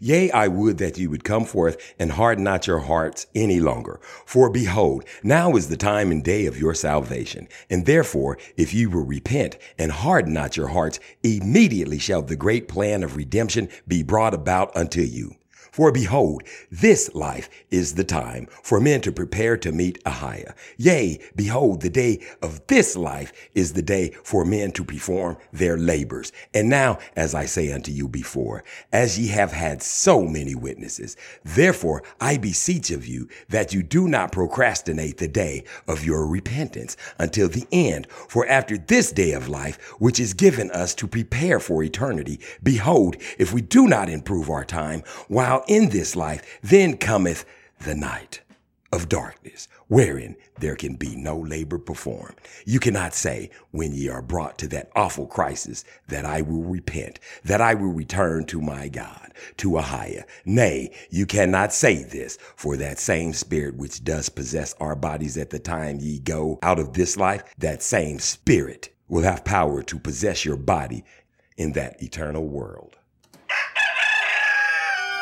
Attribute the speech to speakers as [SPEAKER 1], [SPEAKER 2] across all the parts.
[SPEAKER 1] Yea, I would that you would come forth and harden not your hearts any longer. For behold, now is the time and day of your salvation. And therefore, if you will repent and harden not your hearts, immediately shall the great plan of redemption be brought about unto you. For behold, this life is the time for men to prepare to meet Ahiah. Yea, behold, the day of this life is the day for men to perform their labors. And now, as I say unto you before, as ye have had so many witnesses, therefore I beseech of you that you do not procrastinate the day of your repentance until the end. For after this day of life, which is given us to prepare for eternity, behold, if we do not improve our time, while in this life, then cometh the night of darkness, wherein there can be no labor performed. You cannot say, when ye are brought to that awful crisis, that I will repent, that I will return to my God, to Ahiah. Nay, you cannot say this, for that same spirit which does possess our bodies at the time ye go out of this life, that same spirit will have power to possess your body in that eternal world.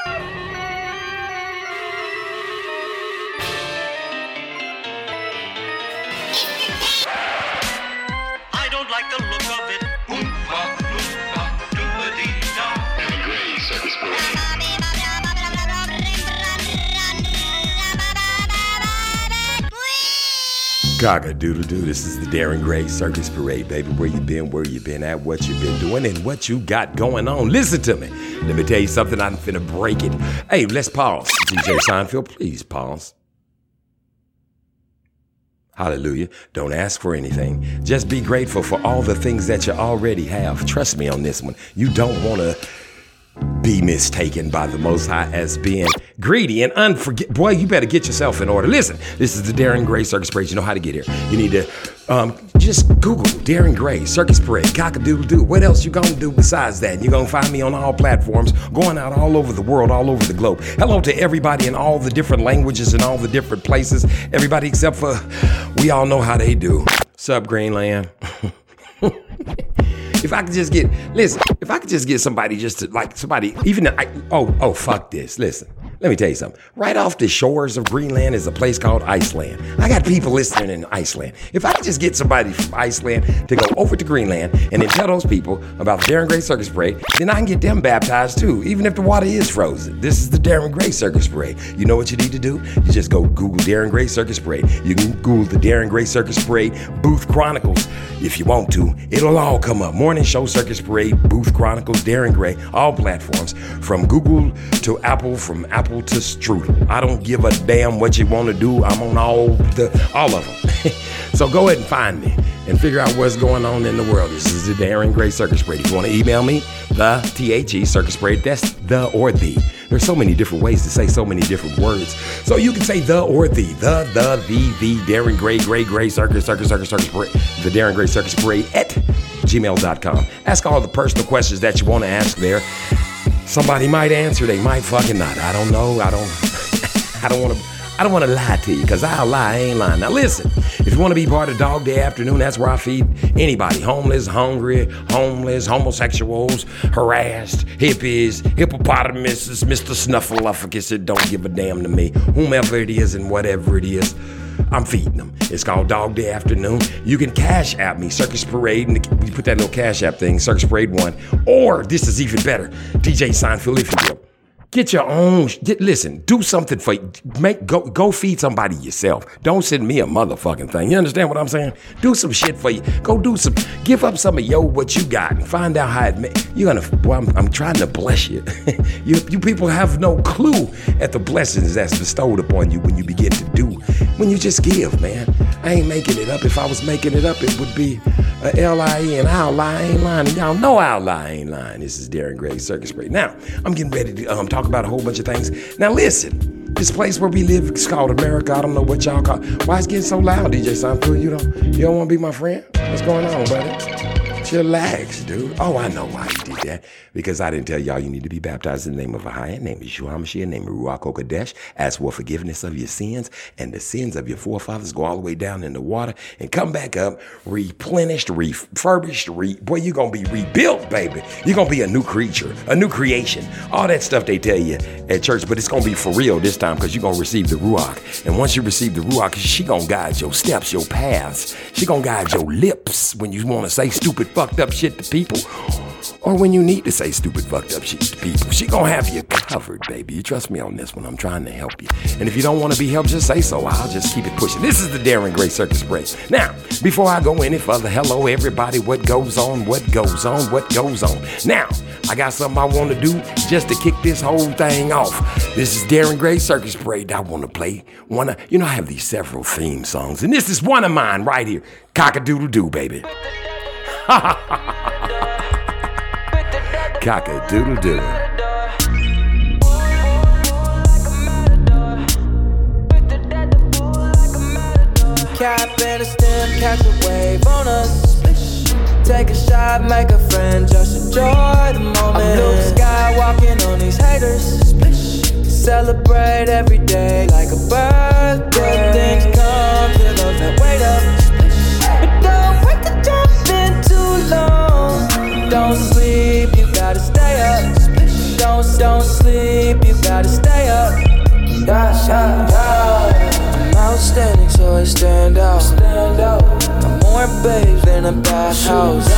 [SPEAKER 2] I
[SPEAKER 1] Gaga doodle doo. This is the Darren Gray Circus Parade, baby. Where you been, where you been at, what you been doing, and what you got going on. Listen to me. Let me tell you something. I'm finna break it. Hey, let's pause. DJ Seinfeld, please pause. Hallelujah. Don't ask for anything. Just be grateful for all the things that you already have. Trust me on this one. You don't want to be mistaken by the Most High as being greedy and unforget. Boy, you better get yourself in order. Listen, this is the Darren Gray Circus Parade. You know how to get here. You need to um, just Google Darren Gray Circus Parade, cockadoodle doo. What else you gonna do besides that? You're gonna find me on all platforms, going out all over the world, all over the globe. Hello to everybody in all the different languages and all the different places. Everybody except for we all know how they do. Sup, Greenland. If I could just get, listen, if I could just get somebody just to like somebody, even, I, oh, oh, fuck this. Listen, let me tell you something. Right off the shores of Greenland is a place called Iceland. I got people listening in Iceland. If I could just get somebody from Iceland to go over to Greenland and then tell those people about the Darren Gray Circus Parade, then I can get them baptized too, even if the water is frozen. This is the Darren Gray Circus Parade. You know what you need to do? You just go Google Darren Gray Circus Parade. You can Google the Darren Gray Circus Parade Booth Chronicles if you want to. It'll all come up. Morning Show Circus Parade, Booth Chronicles, Darren Gray, all platforms. From Google to Apple, from Apple to Strudel. I don't give a damn what you want to do. I'm on all the all of them. so go ahead and find me and figure out what's going on in the world. This is the Darren Gray Circus Parade. If you want to email me, the T-H-E Circus Parade, that's the or the. There's so many different ways to say so many different words. So you can say the or the, the, the, the, the, Darren Gray, Gray, Gray, Circus, Circus, Circus, Circus Parade, the Darren Gray Circus Parade at gmail.com. Ask all the personal questions that you want to ask there. Somebody might answer, they might fucking not. I don't know. I don't I don't want to I don't want to lie to you because I'll lie, I ain't lying. Now listen, if you want to be part of Dog Day Afternoon, that's where I feed anybody. Homeless, hungry, homeless, homosexuals, harassed, hippies, hippopotamuses, Mr. Snuffleupagus, it don't give a damn to me. Whomever it is and whatever it is, I'm feeding them. It's called Dog Day Afternoon. You can cash app me, Circus Parade, and you put that little cash app thing, Circus Parade 1. Or, this is even better, DJ Seinfeld, if you. Get your own. Get, listen, do something for make go go feed somebody yourself. Don't send me a motherfucking thing. You understand what I'm saying? Do some shit for you. Go do some. Give up some of yo what you got and find out how it. Ma- you're gonna. Boy, I'm, I'm trying to bless you. you. You people have no clue at the blessings that's bestowed upon you when you begin to do. When you just give, man. I ain't making it up. If I was making it up, it would be a L I E and I'll lie. I ain't lying. Y'all know I'll lie. I ain't lying. This is Darren Gray Circus Break. Now I'm getting ready to um, talk about a whole bunch of things. Now listen, this place where we live is called America. I don't know what y'all call. Why it's getting so loud, DJ Seinfeld? You don't, you don't want to be my friend? What's going on, buddy? Chillax, dude. Oh, I know why you did that because I didn't tell y'all you need to be baptized in the name of Ahia, name of Yeshua name of Ruach HaKodesh, ask for forgiveness of your sins, and the sins of your forefathers go all the way down in the water and come back up, replenished, refurbished, re- boy, you're going to be rebuilt, baby. You're going to be a new creature, a new creation. All that stuff they tell you at church, but it's going to be for real this time because you're going to receive the Ruach. And once you receive the Ruach, she going to guide your steps, your paths. She going to guide your lips when you want to say stupid, fucked up shit to people or when you need to say stupid, fucked up shit to people. She gonna have you covered, baby. You trust me on this one. I'm trying to help you. And if you don't want to be helped, just say so. I'll just keep it pushing. This is the Darren Gray Circus Break. Now, before I go any further, hello everybody. What goes on? What goes on? What goes on? Now, I got something I want to do just to kick this whole thing off. This is Darren Gray Circus Parade. I want to play one of, you know, I have these several theme songs, and this is one of mine right here. Cock a doodle doo, baby. Cock a doodle doo.
[SPEAKER 3] Cap and a stem, catch a wave on us. Take a shot, make a friend, just enjoy the moment. I'm Luke Skywalking on these haters. Celebrate every day like a birthday. Things come to those that wait up. Long. Don't sleep, you gotta stay up. Don't, don't sleep, you gotta stay up. Yeah, yeah, yeah. I'm outstanding, so I stand out. Stand out. I'm more babes than a bathhouse.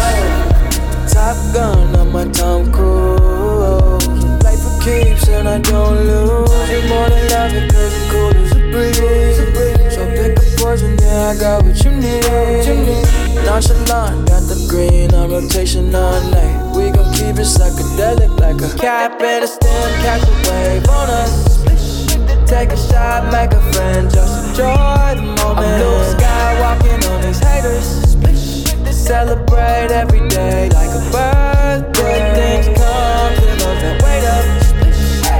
[SPEAKER 3] Top gun on my Tom Cruise. Play for keeps and I don't lose. You're more than love it, cause it's cool as a breeze. Poison, yeah, I got what you need. Nonchalant, got the green on rotation all night. We gon' keep it psychedelic like a cap and a stem, catch a wave on us. Take a shot, make a friend, just enjoy the moment. I'm Luke Skywalking on these haters. Celebrate every day like a birthday. Things come to those that wait up.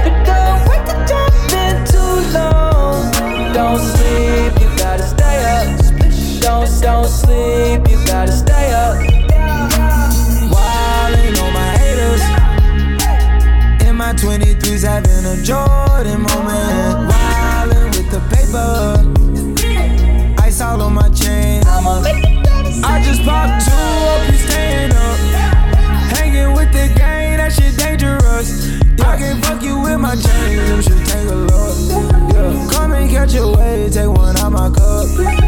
[SPEAKER 3] But don't wait to jump in too long. Don't sleep, Don't, don't sleep, you gotta stay up. Wildin' on my haters. In my 23s, having a Jordan moment. Wildin' with the paper. Ice all on my chain. I'm a. I just popped two, hope you staying up. Hanging with the gang, that shit dangerous. I can fuck you with my chain, you should take a look. Yeah, come and catch a wave, take one out my cup.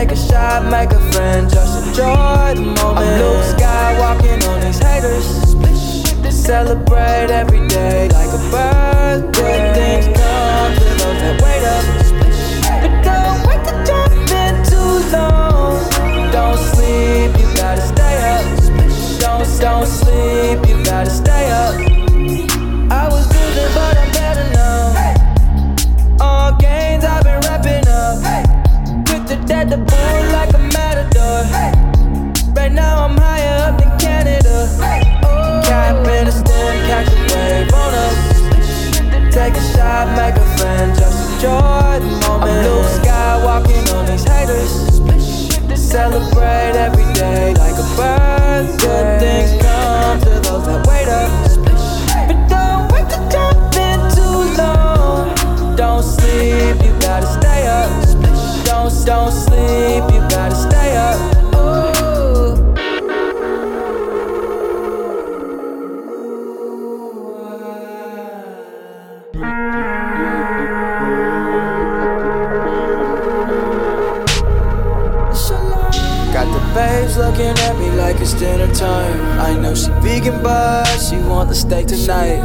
[SPEAKER 3] Take a shot, make a friend, just enjoy the moment. I'm Luke Skywalking on these haters. Celebrate every day like a birthday. Good Things come to those that wait up. But don't wait to jump in too long. Don't sleep, you gotta stay up. Don't, don't sleep, you gotta stay up. I was shot, make a friend, just enjoy the moment. I'm Luke Skywalking on these haters. Celebrate every day like a birthday. Things come to those that wait up. But don't wait to jump in too long. Don't sleep, you gotta stay up. Don't, don't sleep, looking at me like it's dinner time. I know she vegan, but she want the steak tonight.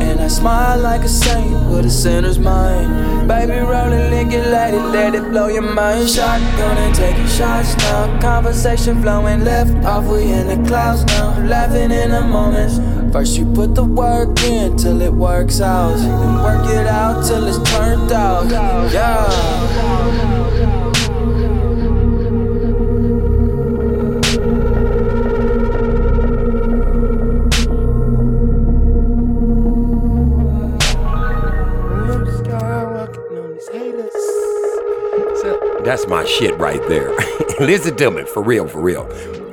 [SPEAKER 3] And I smile like a saint with a sinner's mind. Baby, roll it, lick it, let it, let it blow your mind. Shotgun and taking shots now. Conversation flowing left off, we in the clouds now. Laughing in the moments. First, you put the work in till it works out. Then work it out till it's turned out. Yeah.
[SPEAKER 1] My shit right there. listen to me, for real, for real.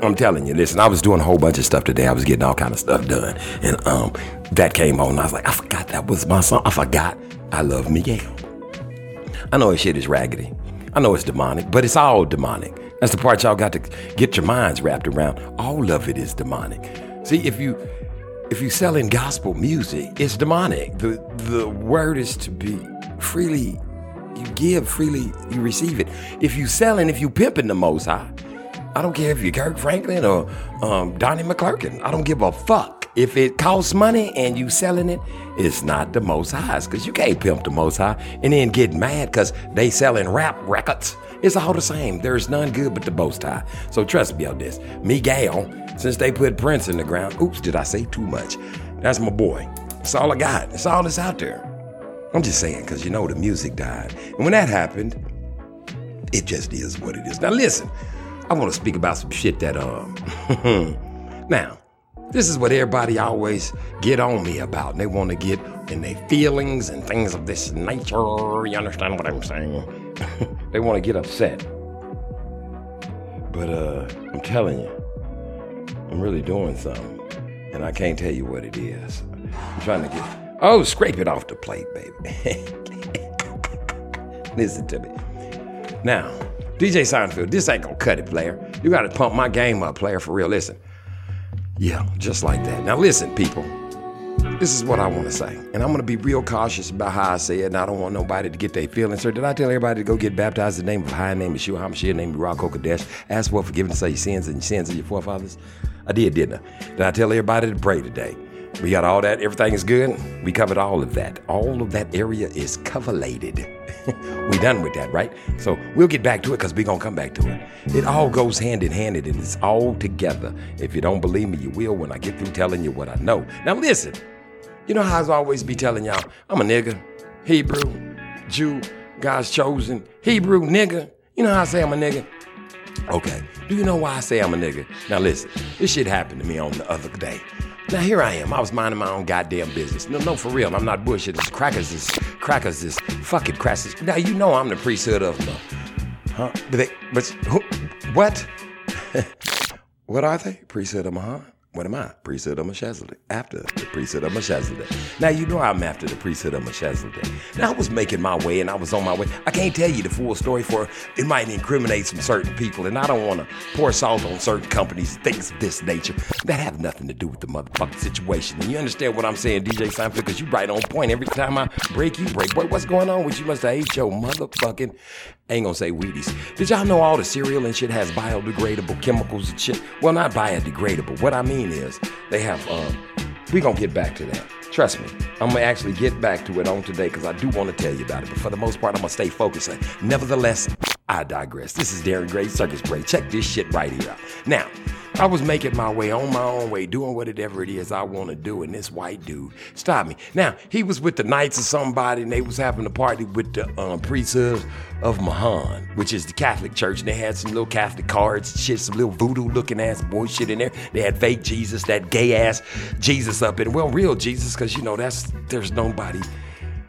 [SPEAKER 1] I'm telling you, listen, I was doing a whole bunch of stuff today. I was getting all kind of stuff done. And um, that came on. I was like, I forgot that was my song. I forgot I love Miguel. I know his shit is raggedy. I know it's demonic, but it's all demonic. That's the part y'all got to get your minds wrapped around. All of it is demonic. See, if you if you selling gospel music, it's demonic. The the word is to be freely you give, freely you receive it. If you selling, if you pimping the most high, I don't care if you're Kirk Franklin or um, Donnie McClurkin. I don't give a fuck. If it costs money and you selling it, it's not the most highs because you can't pimp the most high and then get mad because they selling rap records. It's all the same. There's none good but the most high. So trust me on this. Miguel, since they put Prince in the ground, oops, did I say too much? That's my boy. That's all I got. That's all that's out there. I'm just saying because you know the music died. And when that happened, it just is what it is. Now listen, I want to speak about some shit that um now this is what everybody always get on me about. And they want to get in their feelings and things of this nature. You understand what I'm saying? they want to get upset. But uh, I'm telling you, I'm really doing something. And I can't tell you what it is. I'm trying to get, oh, scrape it off the plate, baby. Listen to me. Now, DJ Seinfeld, this ain't gonna cut it, player. You gotta pump my game up, player, for real. Listen. Yeah, just like that. Now, listen, people. This is what I want to say. And I'm to be real cautious about how I say it. And I don't want nobody to get their feelings hurt. Did I tell everybody to go get baptized in the name of high name Yeshua HaMashiach, name of Ruach HaKodesh, ask for forgiveness of your sins and your sins of your forefathers? I did, didn't I? Did I tell everybody to pray today? We got all that. Everything is good. We covered all of that. All of that area is coverlated. we done with that, right? So we'll get back to it because we're going to come back to it. It all goes hand in hand and it's all together. If you don't believe me, you will when I get through telling you what I know. Now listen, you know how I always be telling y'all, I'm a nigga, Hebrew, Jew, God's chosen, Hebrew, nigga. You know how I say I'm a nigga? Okay. Do you know why I say I'm a nigga? Now listen, this shit happened to me on the other day. Now here I am. I was minding my own goddamn business. No, no, for real. I'm not bullshitting. This crackers is crackers is fucking crackers. Now you know I'm the priesthood of the. Huh? But they, but who, what? what are they? Priesthood of Muhammad. What am I? Priesthood of Melchizedek. After the priesthood of Melchizedek. Now you know I'm after the priesthood of Melchizedek. Now I was making my way and I was on my way. I can't tell you the full story for it might incriminate some certain people, and I don't want to pour salt on certain companies, things of this nature that have nothing to do with the motherfucking situation. And you understand what I'm saying, DJ Seinfeld? Because you right on point. Every time I break, you break. Boy, what's going on with you? Must have ate your motherfucking Ain't gonna say Wheaties. Did y'all know all the cereal and shit has biodegradable chemicals and shit? Well, not biodegradable. What I mean is they have. Um, we gonna get back to that. Trust me, I'm gonna actually get back to it on today because I do want to tell you about it. But for the most part, I'm gonna stay focused. Nevertheless, I digress. This is Darren Gray, Circus Break. Check this shit right here out. Now, I was making my way on my own way, doing whatever it is I want to do, and this white dude stopped me. Now, he was with the Knights of somebody, and they was having a party with the um, of Mahan, which is the Catholic Church, and they had some little Catholic cards, shit, some little voodoo looking ass bullshit in there. They had fake Jesus, that gay ass Jesus up in, well, real Jesus, because you know that's there's nobody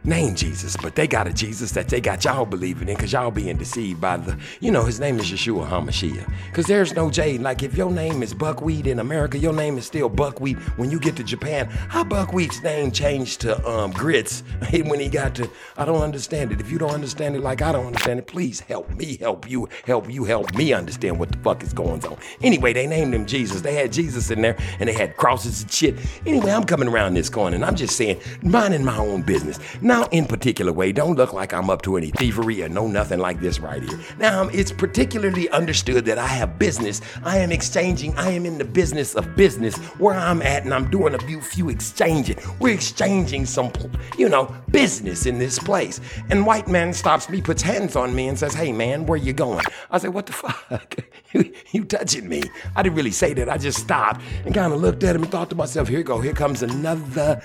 [SPEAKER 1] named Jesus, but they got a Jesus that they got y'all believing in because y'all being deceived by the, you know, his name is Yeshua HaMashiach. Because there's no J. Like if your name is Buckwheat in America, your name is still Buckwheat. When you get to Japan, how Buckwheat's name changed to um, Grits when he got to, I don't understand it. If you don't understand it like I don't understand it, please help me help you, help you help me understand what the fuck is going on. Anyway, they named him Jesus. They had Jesus in there and they had crosses and shit. Anyway, I'm coming around this corner and I'm just saying, minding my own business. Now, in particular way, don't look like I'm up to any thievery or no nothing like this right here. Now, um, it's particularly understood that I have business. I am exchanging. I am in the business of business where I'm at, and I'm doing a few few exchanging. We're exchanging some, you know, business in this place. And white man stops me, puts hands on me, and says, "Hey, man, where you going?" I say, "What the fuck? you, you touching me?" I didn't really say that. I just stopped and kind of looked at him and thought to myself, "Here you go. Here comes another."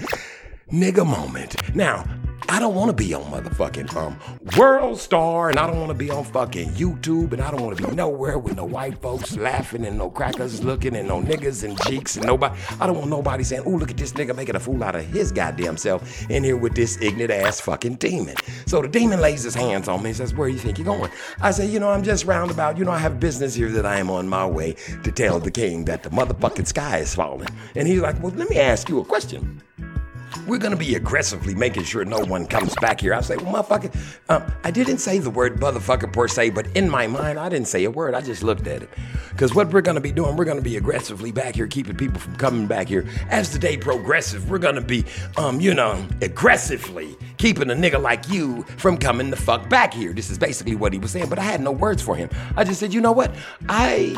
[SPEAKER 1] Nigga moment. Now, I don't want to be on motherfucking um World Star, and I don't want to be on fucking YouTube, and I don't want to be nowhere with no white folks laughing and no crackers looking and no niggas and cheeks and nobody. I don't want nobody saying, "Ooh, look at this nigga making a fool out of his goddamn self in here with this ignorant ass fucking demon." So the demon lays his hands on me and says, "Where you think you're going?" I say, "You know, I'm just roundabout. You know, I have business here that I am on my way to tell the king that the motherfucking sky is falling." And he's like, "Well, let me ask you a question." We're gonna be aggressively making sure no one comes back here. I say, well, motherfucker, um, I didn't say the word motherfucker per se, but in my mind, I didn't say a word. I just looked at it. Because what we're gonna be doing, we're gonna be aggressively back here, keeping people from coming back here. As the day progresses, we're gonna be, um, you know, aggressively keeping a nigga like you from coming the fuck back here. This is basically what he was saying, but I had no words for him. I just said, you know what? I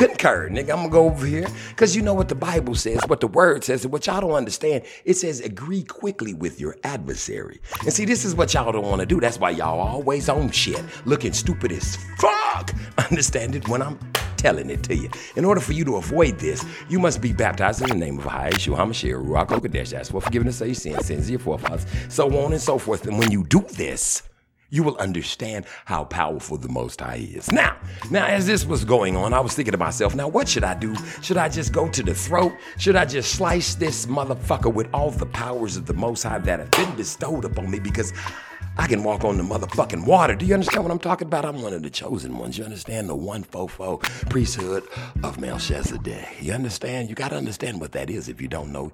[SPEAKER 1] concur, nigga. I'm gonna go over here because you know what the Bible says, what the word says, and what y'all don't understand. It says agree quickly with your adversary. And see, this is what y'all don't want to do. That's why y'all always on shit, looking stupid as fuck. Understand it when I'm telling it to you. In order for you to avoid this, you must be baptized in the name of Yeshua HaMashiach, Ruach HaKodesh. That's for forgiveness of your sins, sins of your forefathers, so on and so forth. And when you do this, you will understand how powerful the Most High is. Now, now, as this was going on, I was thinking to myself, now what should I do? Should I just go to the throat? Should I just slice this motherfucker with all the powers of the Most High that have been bestowed upon me? Because I can walk on the motherfucking water. Do you understand what I'm talking about? I'm one of the chosen ones. You understand the one fofo priesthood of Melchizedek. You understand? You got to understand what that is if you don't know.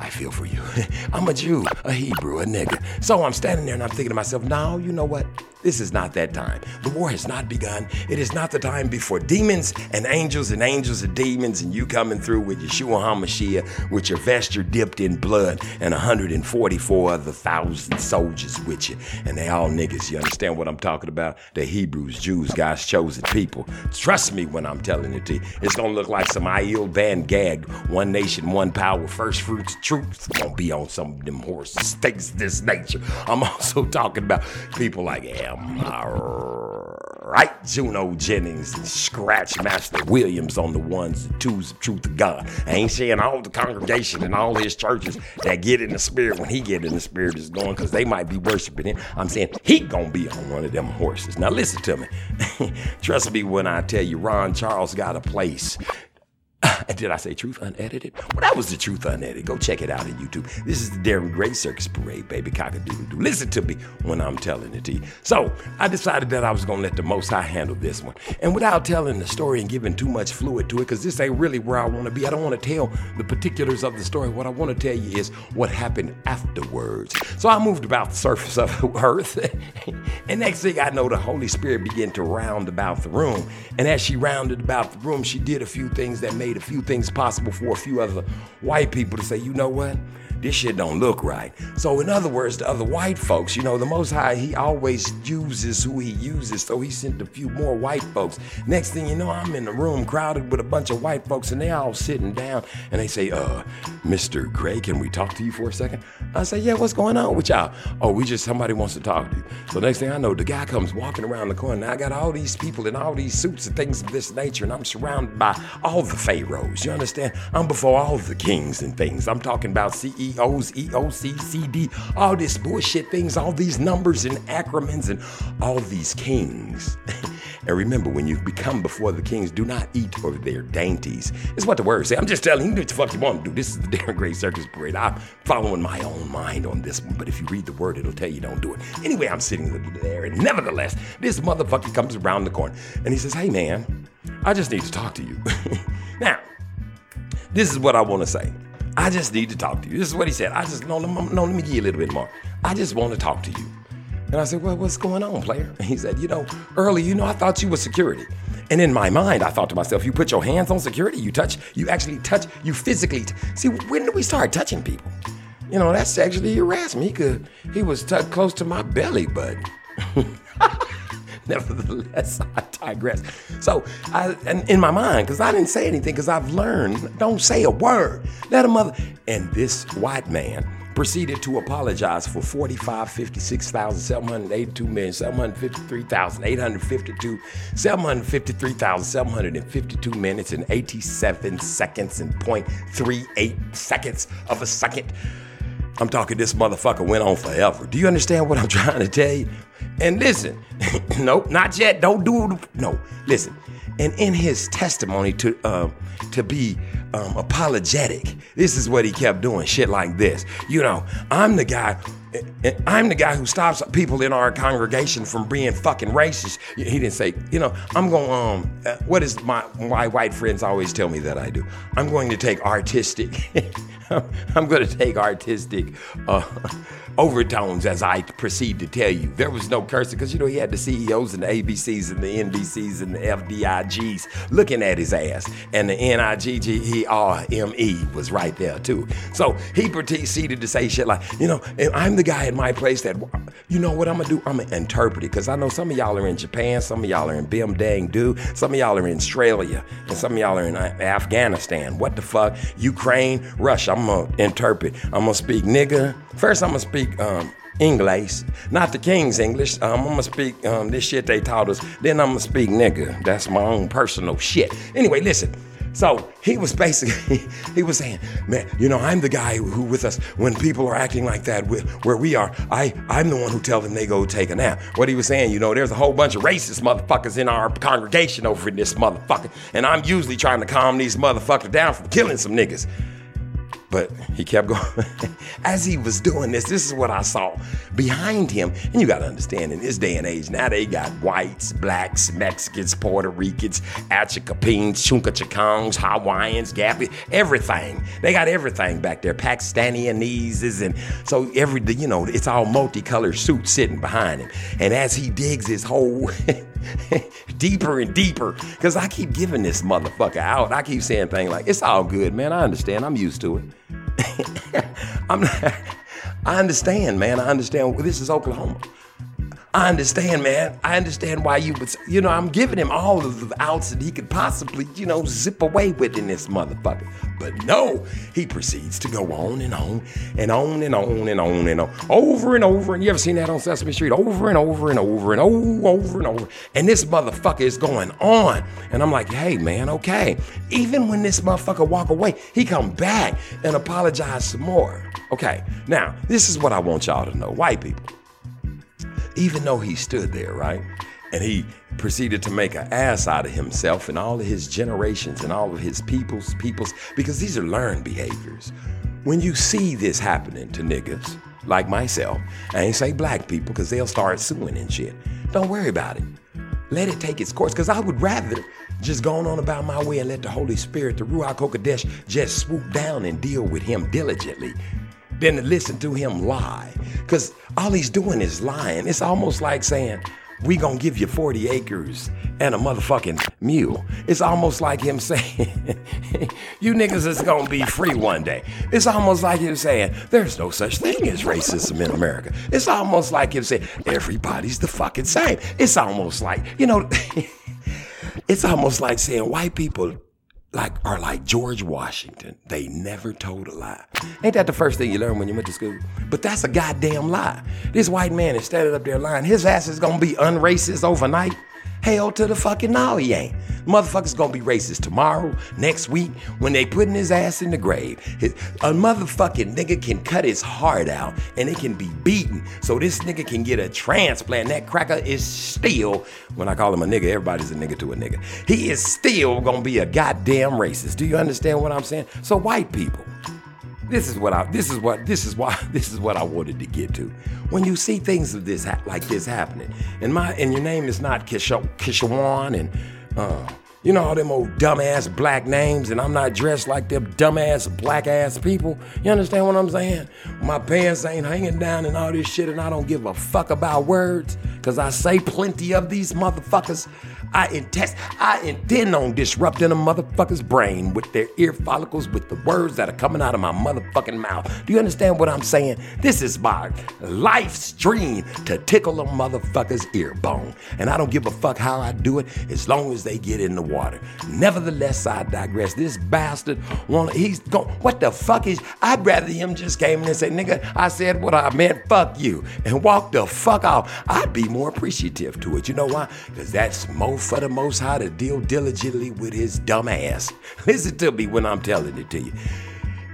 [SPEAKER 1] I feel for you. I'm a Jew, a Hebrew, a nigga. So I'm standing there and I'm thinking to myself, now, you know what? This is not that time. The war has not begun. It is not the time before demons and angels and angels and demons and you coming through with Yeshua HaMashiach with your vesture dipped in blood and 144 other thousand soldiers with you. And they all niggas. You understand what I'm talking about? The Hebrews, Jews, God's chosen people. Trust me when I'm telling it to you. It's gonna look like some Aiel Van Gag, one nation, one power, first fruits, truth. Gonna be on some of them horses, things this nature. I'm also talking about people like Am right, Juno Jennings and Scratch Master Williams on the ones and twos of truth of God. I ain't saying all the congregation and all his churches that get in the spirit when he get in the spirit is going because they might be worshiping him. I'm saying he gonna be on one of them horses. Now listen to me. Trust me when I tell you Ron Charles got a place did I say Truth Unedited? Well, that was the Truth Unedited. Go check it out on YouTube. This is the Darren Gray Circus Parade, baby. Cockadoodle doo. Listen to me when I'm telling it to you. So I decided that I was gonna let the Most High handle this one, and without telling the story and giving too much fluid to it, because this ain't really where I want to be. I don't want to tell the particulars of the story. What I want to tell you is what happened afterwards. So I moved about the surface of the earth, and next thing I know, the Holy Spirit began to round about the room, and as she rounded about the room, she did a few things that made a few things possible for a few other white people to say, you know what? This shit don't look right. So, in other words, the other white folks, you know, the Most High, He always uses who He uses. So, He sent a few more white folks. Next thing you know, I'm in the room crowded with a bunch of white folks, and they all sitting down, and they say, "Uh, Mr. Gray, can we talk to you for a second? I say, "Yeah, what's going on with y'all?" Oh, we just somebody wants to talk to you. So next thing I know, the guy comes walking around the corner. I got all these people in all these suits and things of this nature, and I'm surrounded by all the pharaohs. You understand? I'm before all the kings and things. I'm talking about CEOs, EOC, CD, all this bullshit things, all these numbers and acronyms, and all these kings. and remember, when you become before the kings, do not eat of their dainties. It's what the words say. I'm just telling you, do what the fuck you want to do. This is the Darren Gray Circus Parade. I'm following my own mind on this one, but if you read the word, it'll tell you don't do it. Anyway, I'm sitting there, and nevertheless, this motherfucker comes around the corner and he says, Hey man, I just need to talk to you. now, this is what I want to say. I just need to talk to you. This is what he said. I just, no, no, let me give you a little bit more. I just want to talk to you. And I said, Well, what's going on, player? And he said, You know, early, you know, I thought you were security. And in my mind, I thought to myself, You put your hands on security, you touch, you actually touch, you physically. T- See, when did we start touching people? You know, that's sexually harassment. He could, he was tucked close to my belly button. Nevertheless, I digress. So, I, and in my mind, because I didn't say anything, because I've learned, don't say a word. Let a mother. And this white man proceeded to apologize for 45, 56,782 million, 753,852, 753,752 minutes and 87 seconds and 0.38 seconds of a second. I'm talking this motherfucker went on forever. Do you understand what I'm trying to tell you? And listen, nope, not yet. Don't do it. No, listen. And in his testimony to um, to be um, apologetic, this is what he kept doing. Shit like this. You know, I'm the guy. I'm the guy who stops people in our congregation from being fucking racist. He didn't say, you know, I'm going. Um, uh, what is my my white friends always tell me that I do? I'm going to take artistic. I'm going to take artistic uh, overtones as I proceed to tell you. There was no cursing because, you know, he had the CEOs and the ABCs and the NBCs and the FDIGs looking at his ass. And the N-I-G-G-E-R-M-E was right there, too. So he proceeded to say shit like, you know, I'm the guy at my place that, you know what I'm to do? I'm to interpret it because I know some of y'all are in Japan, some of y'all are in Bim Dang Do, some of y'all are in Australia, and some of y'all are in Afghanistan. What the fuck? Ukraine, Russia. I'm to interpret. I'm to speak nigga. First, I'm to speak um, English, not the King's English. Um, I'm gonna speak um, this shit they taught us. Then I'm gonna speak nigga. That's my own personal shit. Anyway, listen. So he was basically, he was saying, man, you know, I'm the guy who, with us, when people are acting like that where we are, I, I'm the one who tell them they go take a nap. What he was saying, you know, there's a whole bunch of racist motherfuckers in our congregation over in this motherfucker. And I'm usually trying to calm these motherfuckers down from killing some niggas. But he kept going. As he was doing this, this is what I saw behind him. And you got to understand, in this day and age, now they got whites, blacks, Mexicans, Puerto Ricans, Achicapines, Chunkachakongs, Hawaiians, Gappy, everything. They got everything back there, Pakistanianese, and so every, you know, it's all multicolored suits sitting behind him. And as he digs his whole deeper and deeper, because I keep giving this motherfucker out. I keep saying things like, it's all good, man. I understand. I'm used to it. I'm not, I understand, man. I understand. This is Oklahoma. I understand, man. I understand why you would, you know, I'm giving him all of the outs that he could possibly, you know, zip away with in this motherfucker. But no, he proceeds to go on and on and on and on and on and on, over and over. And you ever seen that on Sesame Street? Over and over and over and over, over and over. And this motherfucker is going on. And I'm like, hey, man, okay. Even when this motherfucker walk away, he come back and apologize some more. Okay, now, this is what I want y'all to know, white people even though he stood there, right? And he proceeded to make an ass out of himself and all of his generations and all of his peoples, peoples, because these are learned behaviors. When you see this happening to niggas like myself, I ain't say black people because they'll start suing and shit. Don't worry about it. Let it take its course because I would rather just go on about my way and let the Holy Spirit, the Ruach HaKodesh, just swoop down and deal with him diligently than to listen to him lie. Because all he's doing is lying. It's almost like saying, we gonna give you 40 acres and a motherfucking mule. It's almost like him saying, you niggas is gonna be free one day. It's almost like him saying, there's no such thing as racism in America. It's almost like him saying, everybody's the fucking same. It's almost like, you know, it's almost like saying white people like are like George Washington. They never told a lie. Ain't that the first thing you learn when you went to school? But that's a goddamn lie. This white man is standing up there lying. His ass is gonna be unracist overnight. Hell to the fucking no, he ain't. Motherfucker's gonna be racist tomorrow, next week, when they putting his ass in the grave. His, a motherfucking nigga can cut his heart out and it can be beaten. So this nigga can get a transplant. That cracker is still, when I call him a nigga, everybody's a nigga to a nigga. He is still gonna be a goddamn racist. Do you understand what I'm saying? So white people, this is what I this is what this is why this is what I wanted to get to. When you see things of this like this happening, and my and your name is not Kishawan and uh, you know all them old dumbass black names, and I'm not dressed like them dumbass black ass people. You understand what I'm saying? My pants ain't hanging down and all this shit, and I don't give a fuck about words, cause I say plenty of these motherfuckers. I intend, I intend on disrupting a motherfucker's brain with their ear follicles with the words that are coming out of my motherfucking mouth. Do you understand what I'm saying? This is my life's dream to tickle a motherfucker's ear bone. And I don't give a fuck how I do it as long as they get in the water. Nevertheless, I digress. This bastard, wanna, he's going, what the fuck is, I'd rather him just came in and say, nigga, I said what I meant, fuck you, and walk the fuck off. I'd be more appreciative to it. You know why? Because that's more for the Most High to deal diligently with his dumb ass. Listen to me when I'm telling it to you.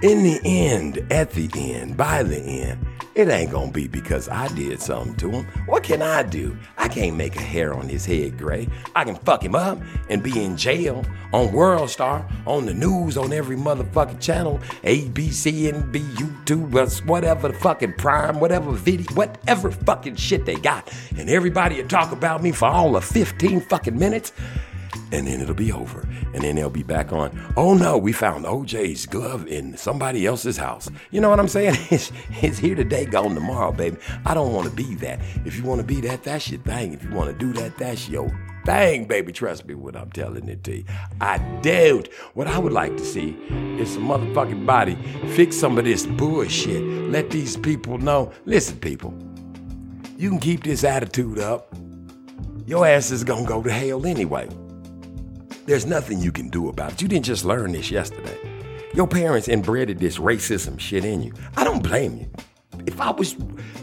[SPEAKER 1] In the end, at the end, by the end, it ain't gonna be because I did something to him. What can I do? I can't make a hair on his head gray. I can fuck him up and be in jail on World Star, on the news, on every motherfucking channel, ABC, NB, YouTube, whatever the fucking prime, whatever video, whatever fucking shit they got. And everybody will talk about me for all of 15 fucking minutes and then it'll be over. And then they'll be back on. Oh no, we found OJ's glove in somebody else's house. You know what I'm saying? It's, it's here today, gone tomorrow, baby. I don't want to be that. If you want to be that, that's your thing. If you want to do that, that's your thing, baby. Trust me when I'm telling it to you. I doubt. What I would like to see is some motherfucking body fix some of this bullshit. Let these people know. Listen, people, you can keep this attitude up. Your ass is gonna go to hell anyway. There's nothing you can do about it. You didn't just learn this yesterday. Your parents inbred this racism shit in you. I don't blame you. If I was,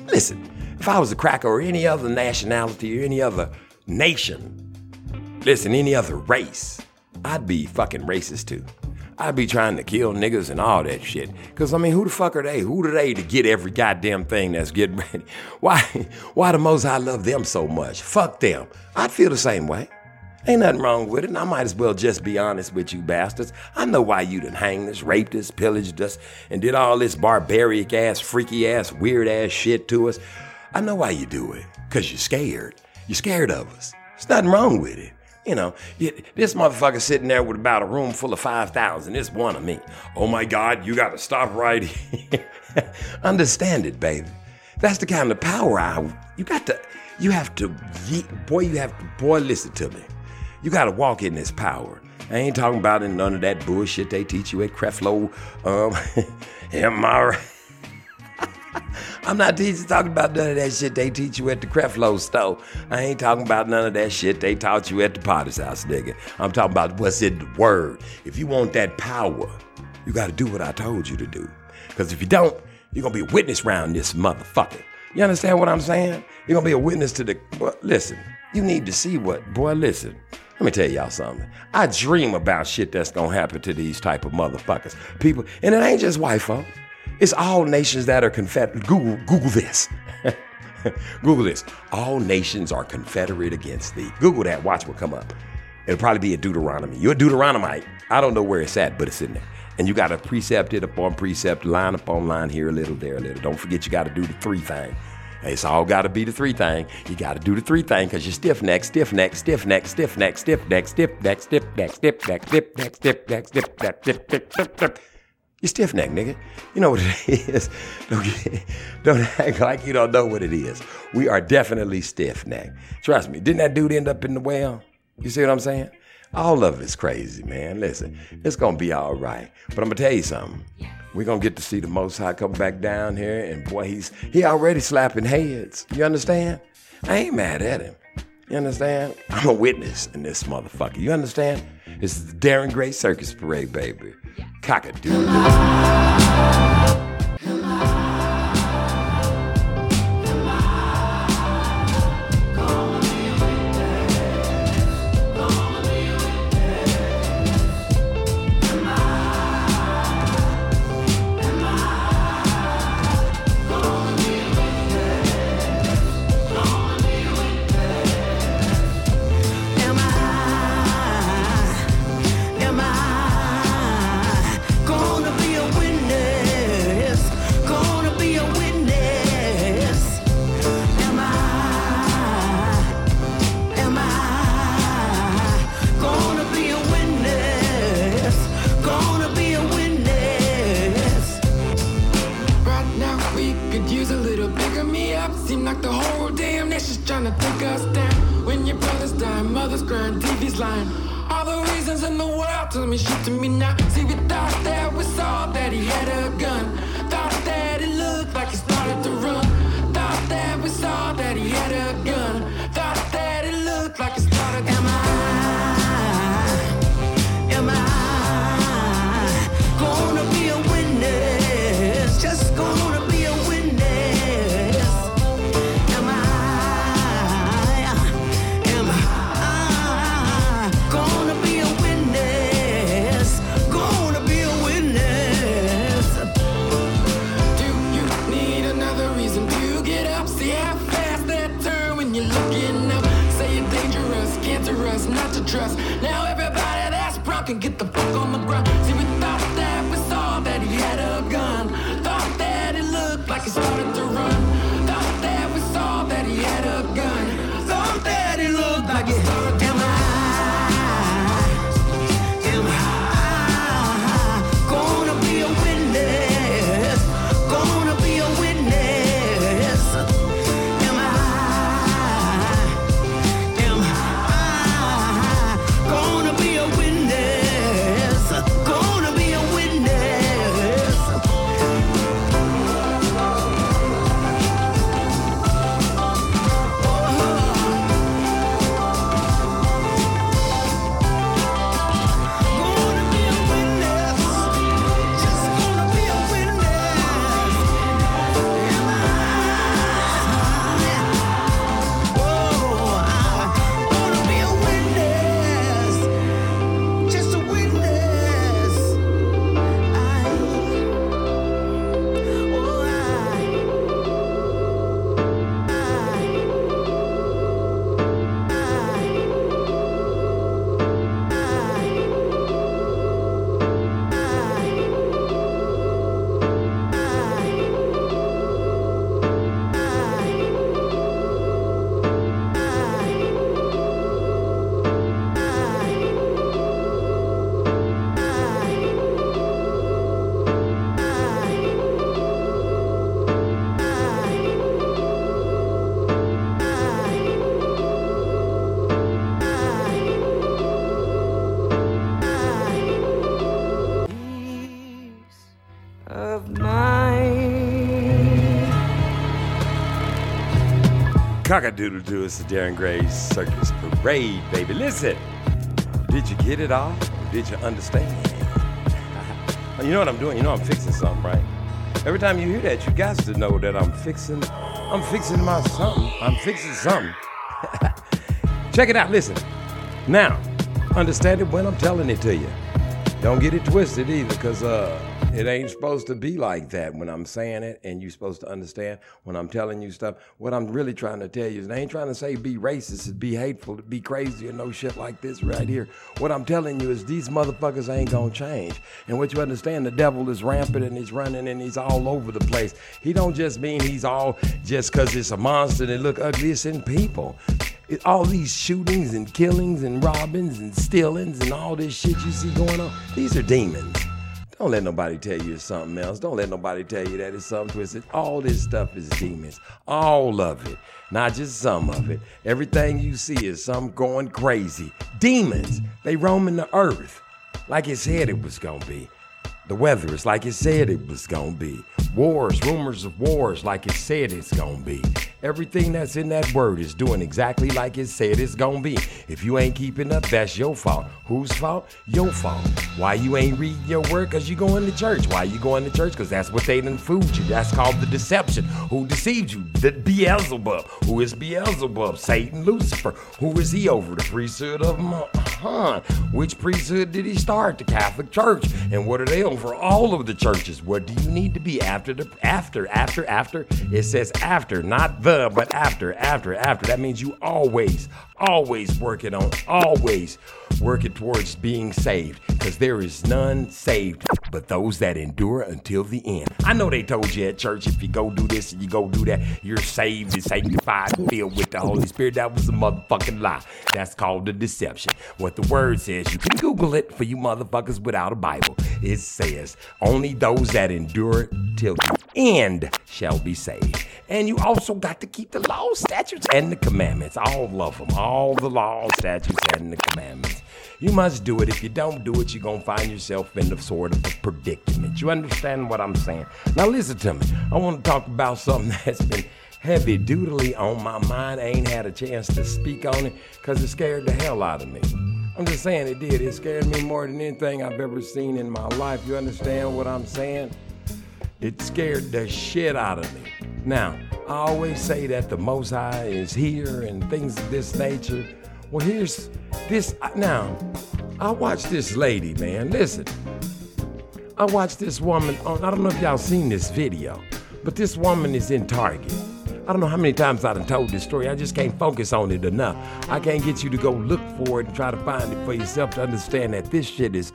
[SPEAKER 1] listen, if I was a cracker or any other nationality or any other nation, listen, any other race, I'd be fucking racist too. I'd be trying to kill niggas and all that shit. Cause I mean, who the fuck are they? Who are they to get every goddamn thing that's getting ready? Why, why the most I love them so much? Fuck them. I'd feel the same way. Ain't nothing wrong with it, and I might as well just be honest with you bastards. I know why you done hanged us, raped us, pillaged us, and did all this barbaric ass, freaky ass, weird ass shit to us. I know why you do it. Cause you're scared. You're scared of us. There's nothing wrong with it. You know, this motherfucker sitting there with about a room full of 5,000. It's one of me. Oh my God, you gotta stop right here. Understand it, baby. That's the kind of power I, you got to, you have to, boy, you have to, boy, listen to me. You got to walk in this power. I ain't talking about in none of that bullshit they teach you at Creflo. Um, am I right? I'm not teaching talking about none of that shit they teach you at the Creflo store. I ain't talking about none of that shit they taught you at the Potter's house, nigga. I'm talking about what's in the word. If you want that power, you got to do what I told you to do. Because if you don't, you're gonna be a witness around this motherfucker. You understand what I'm saying? You're gonna be a witness to the. Well, listen, you need to see what, boy. Listen. Let me tell y'all something. I dream about shit that's gonna happen to these type of motherfuckers. People, and it ain't just white folk. It's all nations that are confederate. Google, Google this. Google this. All nations are confederate against thee. Google that. Watch what come up. It'll probably be a Deuteronomy. You're a Deuteronomite. I don't know where it's at, but it's in there. And you got to precept it upon precept, line upon line, here a little, there a little. Don't forget you got to do the three thing. It's all got to be the three thing. You got to do the three thing because you're stiff neck, stiff neck, stiff neck, stiff neck, stiff neck, stiff neck, stiff neck, stiff neck, stiff neck, stiff neck, stiff neck, stiff neck, stiff neck. You stiff neck, nigga. You know what it is. Don't, don't act like you don't know what it is. We are definitely stiff neck. Trust me. Didn't that dude end up in the well? You see what I'm saying? All of it's crazy, man. Listen, it's gonna be all right. But I'm gonna tell you something. We're gonna get to see the Most High come back down here, and boy, he's he already slapping heads. You understand? I ain't mad at him. You understand? I'm a witness in this motherfucker. You understand? This is the Darren Gray Circus Parade, baby. Cock-a-doodle-doo.
[SPEAKER 4] Am
[SPEAKER 1] Cockadoodle doo, it's the Darren Gray Circus Parade, baby. Listen, did you get it all? Did you understand? you know what I'm doing? You know I'm fixing something, right? Every time you hear that, you got to know that I'm fixing, I'm fixing my something. I'm fixing something. Check it out, listen. Now, understand it when I'm telling it to you. Don't get it twisted either, because uh, it ain't supposed to be like that when I'm saying it, and you're supposed to understand when I'm telling you stuff. What I'm really trying to tell you is I ain't trying to say be racist, be hateful, be crazy, or no shit like this right here. What I'm telling you is these motherfuckers ain't gonna change. And what you understand, the devil is rampant and he's running and he's all over the place. He don't just mean he's all just because it's a monster and look ugly. It's in people. All these shootings and killings and robbings and stealings and all this shit you see going on, these are demons. Don't let nobody tell you it's something else. Don't let nobody tell you that it's something twisted. All this stuff is demons. All of it. Not just some of it. Everything you see is some going crazy. Demons. They roaming the earth like it said it was gonna be. The weather is like it said it was gonna be. Wars, rumors of wars, like it said it's gonna be. Everything that's in that word is doing exactly like it said it's gonna be. If you ain't keeping up, that's your fault. Whose fault? Your fault. Why you ain't reading your word? Cause you going to church. Why you going to church? Cause that's what they done fooled you. That's called the deception. Who deceived you? The Beelzebub. Who is Beelzebub? Satan, Lucifer. Who is he over? The priesthood of huh? Which priesthood did he start? The Catholic Church. And what are they over? For all of the churches. What do you need to be after the after after after? It says after, not the, but after after after. That means you always always working on always working towards being saved because there is none saved but those that endure until the end. I know they told you at church if you go do this and you go do that, you're saved and sanctified and filled with the Holy Spirit. That was a motherfucking lie. That's called a deception. What the word says, you can Google it for you motherfuckers without a Bible. It says, only those that endure till the end shall be saved. And you also got to keep the laws, statutes, and the commandments. All of them. All the laws, statutes, and the commandments. You must do it. If you don't do it, you're going to find yourself in a sort of a predicament. You understand what I'm saying? Now, listen to me. I want to talk about something that's been heavy dutifully on my mind. I ain't had a chance to speak on it because it scared the hell out of me. I'm just saying it did. It scared me more than anything I've ever seen in my life. You understand what I'm saying? It scared the shit out of me. Now, I always say that the Most High is here and things of this nature. Well, here's this. Now, I watched this lady, man. Listen, I watched this woman on, I don't know if y'all seen this video, but this woman is in Target. I don't know how many times I done told this story. I just can't focus on it enough. I can't get you to go look for it and try to find it for yourself to understand that this shit is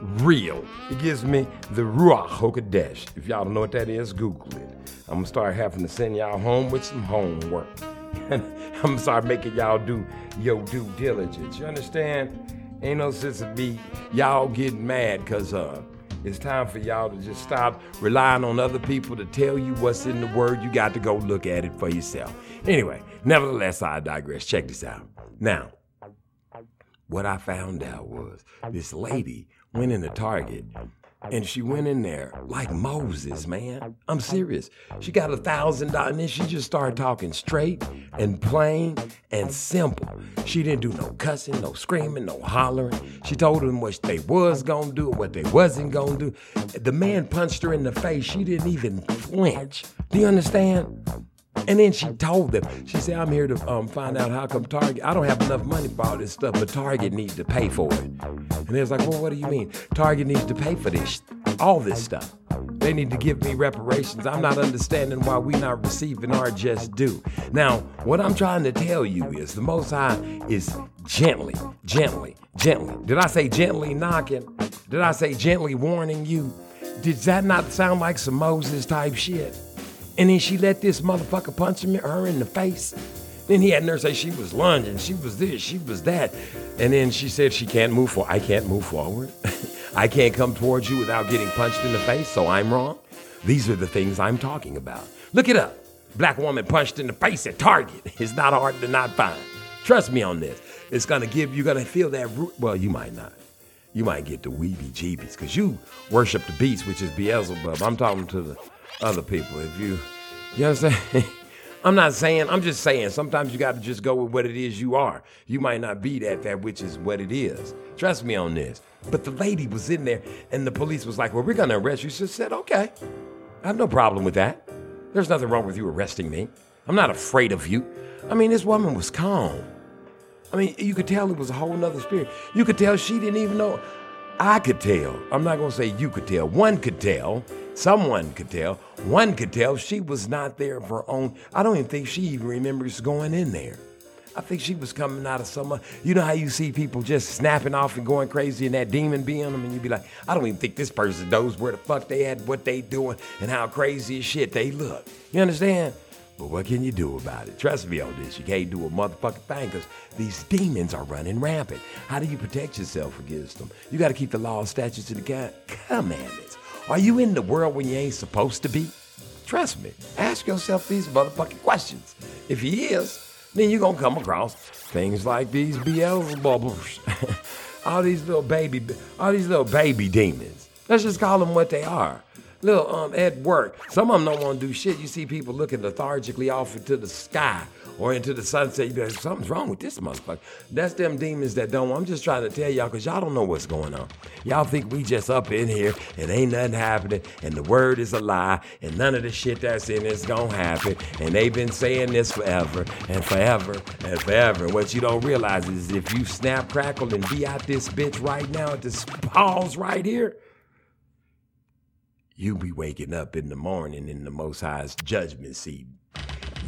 [SPEAKER 1] unreal. It gives me the Ruach HaKodesh. If y'all don't know what that is, Google it. I'm gonna start having to send y'all home with some homework. I'm gonna start making y'all do your due diligence. You understand? Ain't no sense of me y'all getting mad because uh it's time for y'all to just stop relying on other people to tell you what's in the word. You got to go look at it for yourself. Anyway, nevertheless, I digress. Check this out. Now, what I found out was this lady went into Target and she went in there like Moses, man. I'm serious. She got a thousand dollars, and then she just started talking straight and plain and simple. She didn't do no cussing, no screaming, no hollering. She told them what they was gonna do, what they wasn't gonna do. The man punched her in the face. She didn't even flinch. Do you understand? And then she told them, she said, I'm here to um, find out how come Target, I don't have enough money for all this stuff, but Target needs to pay for it. And they was like, well, what do you mean? Target needs to pay for this, all this stuff. They need to give me reparations. I'm not understanding why we not receiving our just due. Now, what I'm trying to tell you is the Most High is gently, gently, gently. Did I say gently knocking? Did I say gently warning you? Did that not sound like some Moses type shit? And then she let this motherfucker punch him, her in the face. Then he had her say she was lunging, she was this, she was that. And then she said she can't move forward. I can't move forward. I can't come towards you without getting punched in the face, so I'm wrong. These are the things I'm talking about. Look it up. Black woman punched in the face at Target. It's not hard to not find. Trust me on this. It's gonna give you're gonna feel that root. Well, you might not. You might get the weeby jeebies because you worship the beast, which is Beelzebub. I'm talking to the other people. If you, you know what I'm saying? I'm not saying, I'm just saying, sometimes you got to just go with what it is you are. You might not be that, that which is what it is. Trust me on this. But the lady was in there and the police was like, well, we're going to arrest you. She said, okay. I have no problem with that. There's nothing wrong with you arresting me. I'm not afraid of you. I mean, this woman was calm. I mean, you could tell it was a whole nother spirit. You could tell she didn't even know. I could tell. I'm not going to say you could tell. One could tell. Someone could tell. One could tell she was not there of her own. I don't even think she even remembers going in there. I think she was coming out of some. Uh, you know how you see people just snapping off and going crazy and that demon be on them, and you be like, I don't even think this person knows where the fuck they at, what they doing, and how crazy as shit they look. You understand? But what can you do about it? Trust me on this. You can't do a motherfucking thing because these demons are running rampant. How do you protect yourself against them? You got to keep the law, statutes, and the commandments. Are you in the world when you ain't supposed to be? Trust me. Ask yourself these motherfucking questions. If he is, then you're gonna come across things like these Beelzebubbles, all these little baby, all these little baby demons. Let's just call them what they are. Little um at work. Some of them don't want to do shit. You see people looking lethargically off into the sky or into the be like, something's wrong with this motherfucker. That's them demons that don't. I'm just trying to tell y'all because y'all don't know what's going on. Y'all think we just up in here and ain't nothing happening and the word is a lie and none of the shit that's in it's gonna happen. And they've been saying this forever and forever and forever. And what you don't realize is if you snap, crackle, and be out this bitch right now at this pause right here you'll be waking up in the morning in the Most High's judgment seat.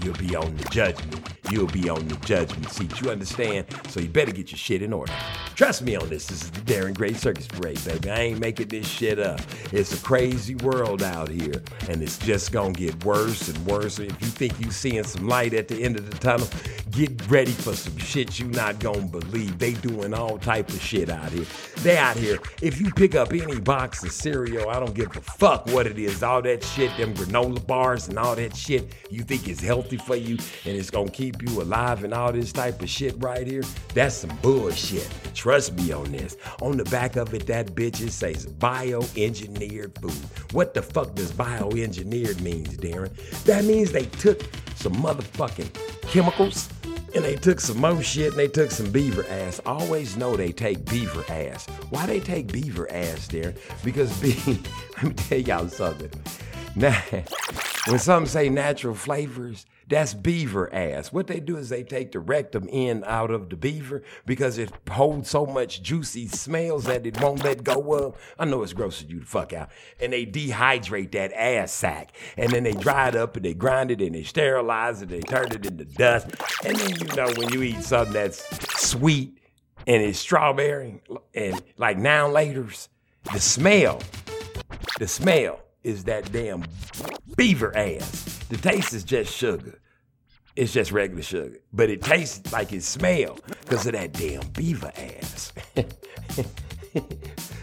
[SPEAKER 1] You'll be on the judgment. You'll be on the judgment seat. You understand? So you better get your shit in order. Trust me on this. This is the Darren Gray Circus Parade, baby. I ain't making this shit up. It's a crazy world out here, and it's just gonna get worse and worse. If you think you're seeing some light at the end of the tunnel, get ready for some shit you not gonna believe. They doing all type of shit out here. They out here. If you pick up any box of cereal, I don't give a fuck what it is. All that shit, them granola bars and all that shit, you think is healthy for you and it's gonna keep you alive and all this type of shit right here. That's some bullshit. Trust me on this. On the back of it, that bitch it says bioengineered food. What the fuck does bioengineered means, Darren? That means they took some motherfucking chemicals and they took some more shit and they took some beaver ass. Always know they take beaver ass. Why they take beaver ass there? Because be let me tell y'all something. Now When some say natural flavors, that's beaver ass. What they do is they take the rectum end out of the beaver because it holds so much juicy smells that it won't let go of. I know it's gross you to fuck out. And they dehydrate that ass sack. And then they dry it up and they grind it and they sterilize it. and They turn it into dust. And then you know when you eat something that's sweet and it's strawberry and like now laters, the smell, the smell is that damn beaver ass. The taste is just sugar. It's just regular sugar, but it tastes like it smells because of that damn beaver ass.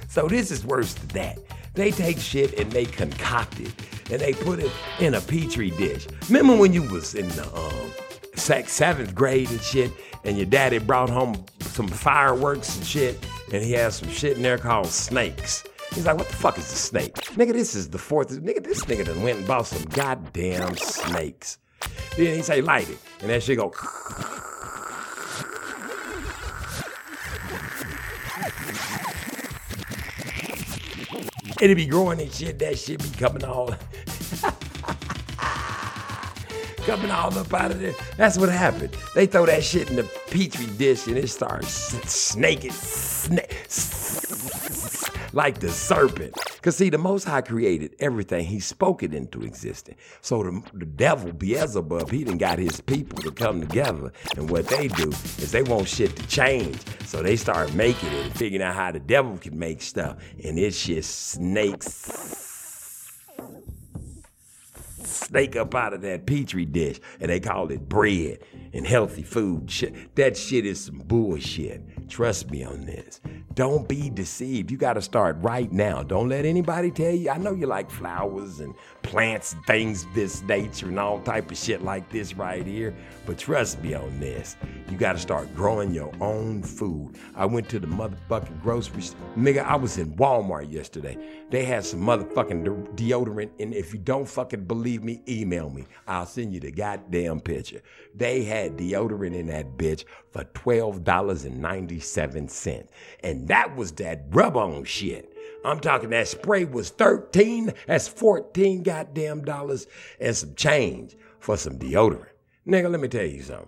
[SPEAKER 1] so this is worse than that. They take shit and they concoct it and they put it in a petri dish. Remember when you was in the um, sec- seventh grade and shit, and your daddy brought home some fireworks and shit, and he had some shit in there called snakes. He's like, what the fuck is a snake? Nigga, this is the fourth. Nigga, this nigga done went and bought some goddamn snakes. Then he say, light it. And that shit go. It'll be growing and shit. That shit be coming all. coming all up out of there. That's what happened. They throw that shit in the petri dish and it starts snaking, snake, like the serpent. Because see, the Most High created everything. He spoke it into existence. So the, the devil, Beelzebub, he done got his people to come together. And what they do is they want shit to change. So they start making it and figuring out how the devil can make stuff. And it's just snakes snake up out of that petri dish and they call it bread and healthy food. That shit is some bullshit. Trust me on this. Don't be deceived. You got to start right now. Don't let anybody tell you. I know you like flowers and plants, things this nature, and all type of shit like this right here. But trust me on this. You got to start growing your own food. I went to the motherfucking grocery store. Nigga, I was in Walmart yesterday. They had some motherfucking deodorant, and if you don't fucking believe me, email me. I'll send you the goddamn picture. They had deodorant in that bitch for $12.97. And that was that rub on shit. I'm talking that spray was 13, that's 14 goddamn dollars and some change for some deodorant. Nigga, let me tell you something.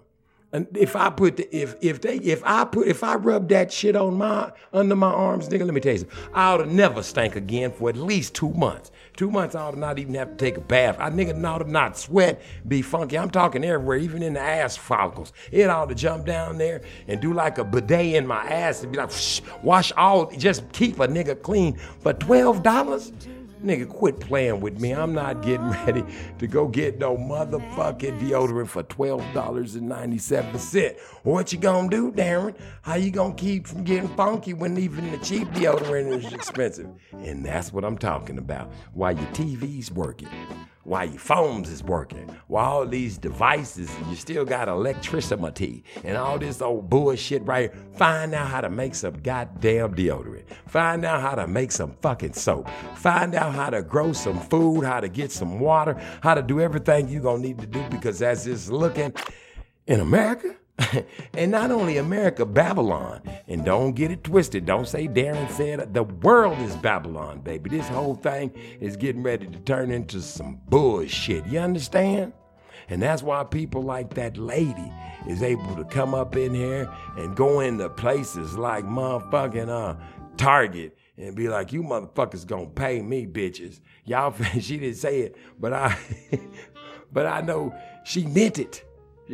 [SPEAKER 1] If I put the, if if they if I put if I rub that shit on my under my arms, nigga, let me tell you something. I ought to never stink again for at least two months. Two months I ought to not even have to take a bath. I nigga ought to not sweat, be funky. I'm talking everywhere, even in the ass follicles. It ought to jump down there and do like a bidet in my ass and be like, wash all, just keep a nigga clean for twelve dollars. Nigga, quit playing with me. I'm not getting ready to go get no motherfucking deodorant for $12.97. What you gonna do, Darren? How you gonna keep from getting funky when even the cheap deodorant is expensive? And that's what I'm talking about. While your TV's working, while your phones is working, while all these devices, and you still got electricity and all this old bullshit right here. Find out how to make some goddamn deodorant. Find out how to make some fucking soap. Find out how to grow some food, how to get some water, how to do everything you're gonna need to do because as it's looking in America, and not only America, Babylon. And don't get it twisted. Don't say Darren said the world is Babylon, baby. This whole thing is getting ready to turn into some bullshit. You understand? And that's why people like that lady is able to come up in here and go into places like motherfucking uh, Target and be like, you motherfuckers gonna pay me, bitches. Y'all, she didn't say it, but I, but I know she meant it.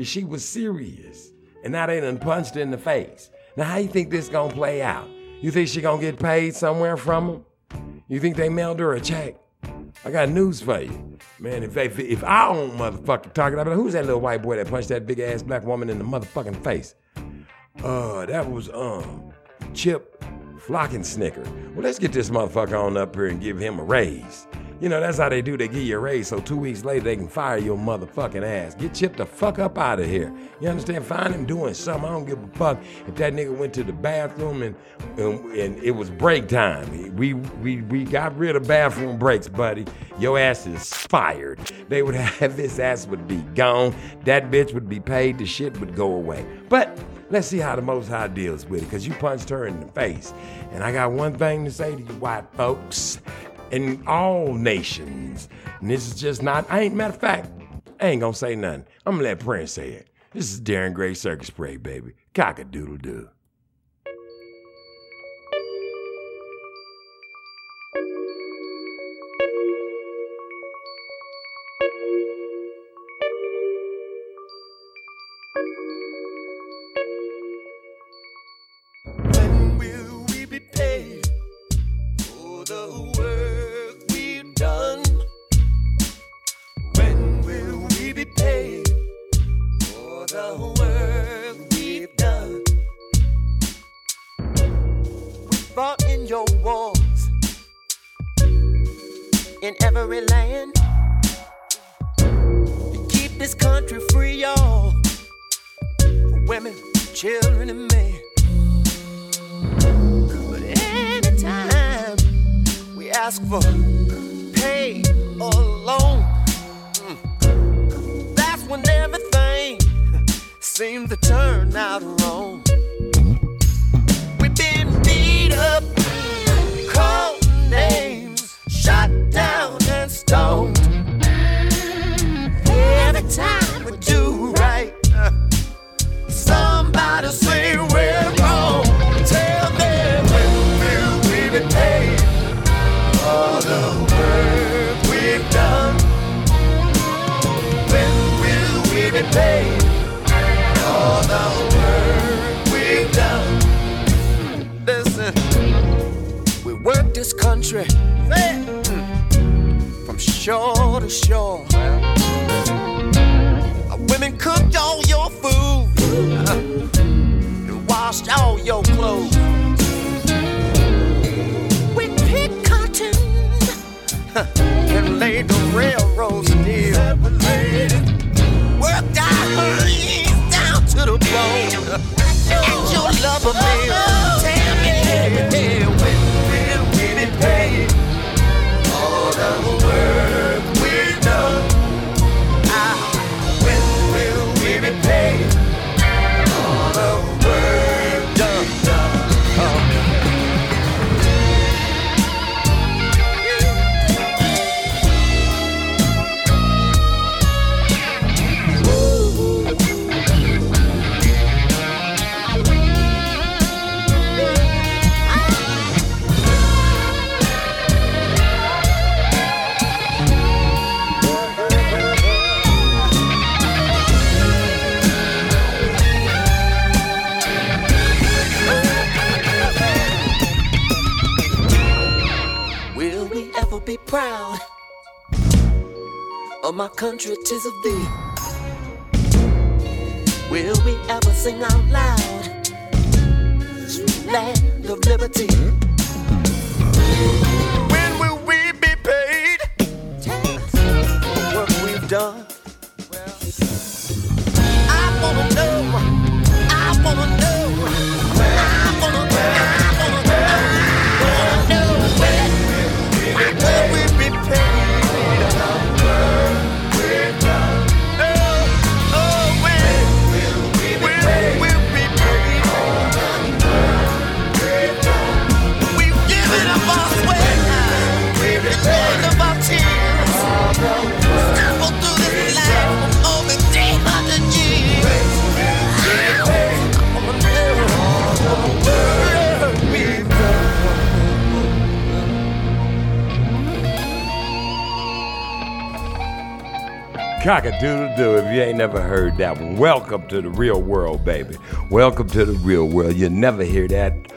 [SPEAKER 1] She was serious. And now they done punched in the face. Now, how you think this gonna play out? You think she gonna get paid somewhere from them? You think they mailed her a check? I got news for you. Man, if they, if I own motherfucking Target, I'd be like, who's that little white boy that punched that big ass black woman in the motherfucking face? Uh, that was um Chip Flocking Snicker. Well, let's get this motherfucker on up here and give him a raise. You know, that's how they do. They give you a raise so two weeks later they can fire your motherfucking ass. Get chipped the fuck up out of here. You understand? Find him doing something. I don't give a fuck if that nigga went to the bathroom and and, and it was break time. We, we, we got rid of bathroom breaks, buddy. Your ass is fired. They would have this ass would be gone. That bitch would be paid. The shit would go away. But let's see how the Most High deals with it, because you punched her in the face. And I got one thing to say to you white folks. In all nations. And this is just not, I ain't, matter of fact, I ain't gonna say nothing. I'm gonna let Prince say it. This is Darren Gray Circus Parade, baby. Cock a doodle doo.
[SPEAKER 4] To shore. Women cooked all your food and washed all your clothes. We picked cotton and laid the railroad steel. Worked our hands down to the bone. And your lover man, tell of my country, tis of thee? Will we ever sing out loud, land of liberty?
[SPEAKER 1] Cock a doodle doo if you ain't never heard that one. Welcome to the real world, baby. Welcome to the real world. You'll never hear that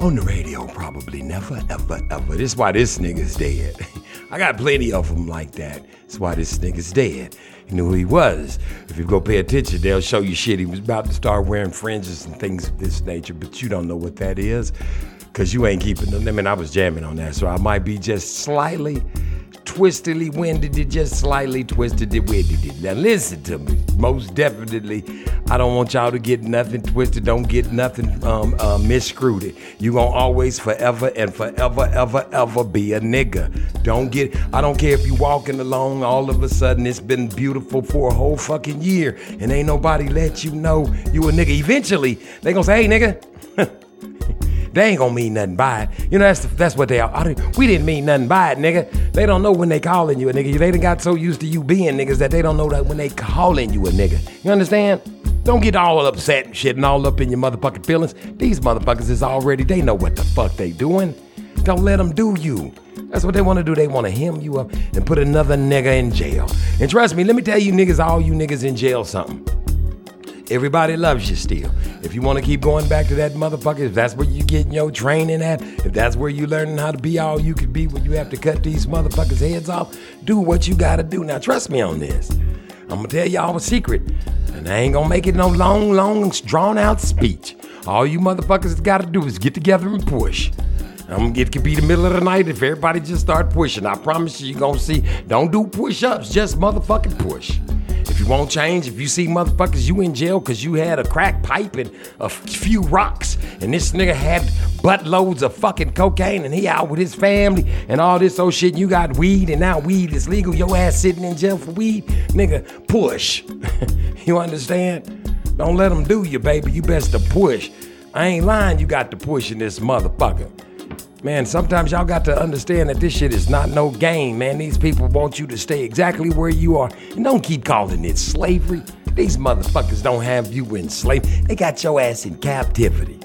[SPEAKER 1] on the radio, probably. Never, ever, ever. This why this nigga's dead. I got plenty of them like that. That's why this nigga's dead. You knew who he was. If you go pay attention, they'll show you shit. He was about to start wearing fringes and things of this nature, but you don't know what that is because you ain't keeping them. I mean, I was jamming on that, so I might be just slightly twistedly winded it, just slightly twisted it, winded it. Now listen to me. Most definitely, I don't want y'all to get nothing twisted. Don't get nothing um, uh, misscrewed. It. You gonna always, forever and forever, ever, ever be a nigga. Don't get. I don't care if you walking along. All of a sudden, it's been beautiful for a whole fucking year, and ain't nobody let you know you a nigga. Eventually, they gonna say, "Hey, nigga." They ain't gonna mean nothing by it. You know, that's the, that's what they are. Oh, we didn't mean nothing by it, nigga. They don't know when they calling you a nigga. They done got so used to you being niggas that they don't know that when they calling you a nigga. You understand? Don't get all upset and shit and all up in your motherfucking feelings. These motherfuckers is already, they know what the fuck they doing. Don't let them do you. That's what they want to do. They want to hem you up and put another nigga in jail. And trust me, let me tell you niggas, all you niggas in jail something. Everybody loves you still. If you want to keep going back to that motherfucker, if that's where you getting your training at, if that's where you learning how to be all you could be when you have to cut these motherfuckers' heads off, do what you gotta do. Now trust me on this. I'm gonna tell y'all a secret, and I ain't gonna make it no long, long, drawn out speech. All you motherfuckers gotta do is get together and push. I'm get could be the middle of the night if everybody just start pushing. I promise you, you're gonna see. Don't do push-ups, just motherfucking push. If you won't change, if you see motherfuckers, you in jail because you had a crack pipe and a few rocks, and this nigga had buttloads of fucking cocaine, and he out with his family and all this old shit. And you got weed, and now weed is legal. Your ass sitting in jail for weed, nigga. Push. you understand? Don't let them do you, baby. You best to push. I ain't lying. You got to push in this motherfucker. Man, sometimes y'all got to understand that this shit is not no game, man. These people want you to stay exactly where you are. And don't keep calling it slavery. These motherfuckers don't have you enslaved. They got your ass in captivity.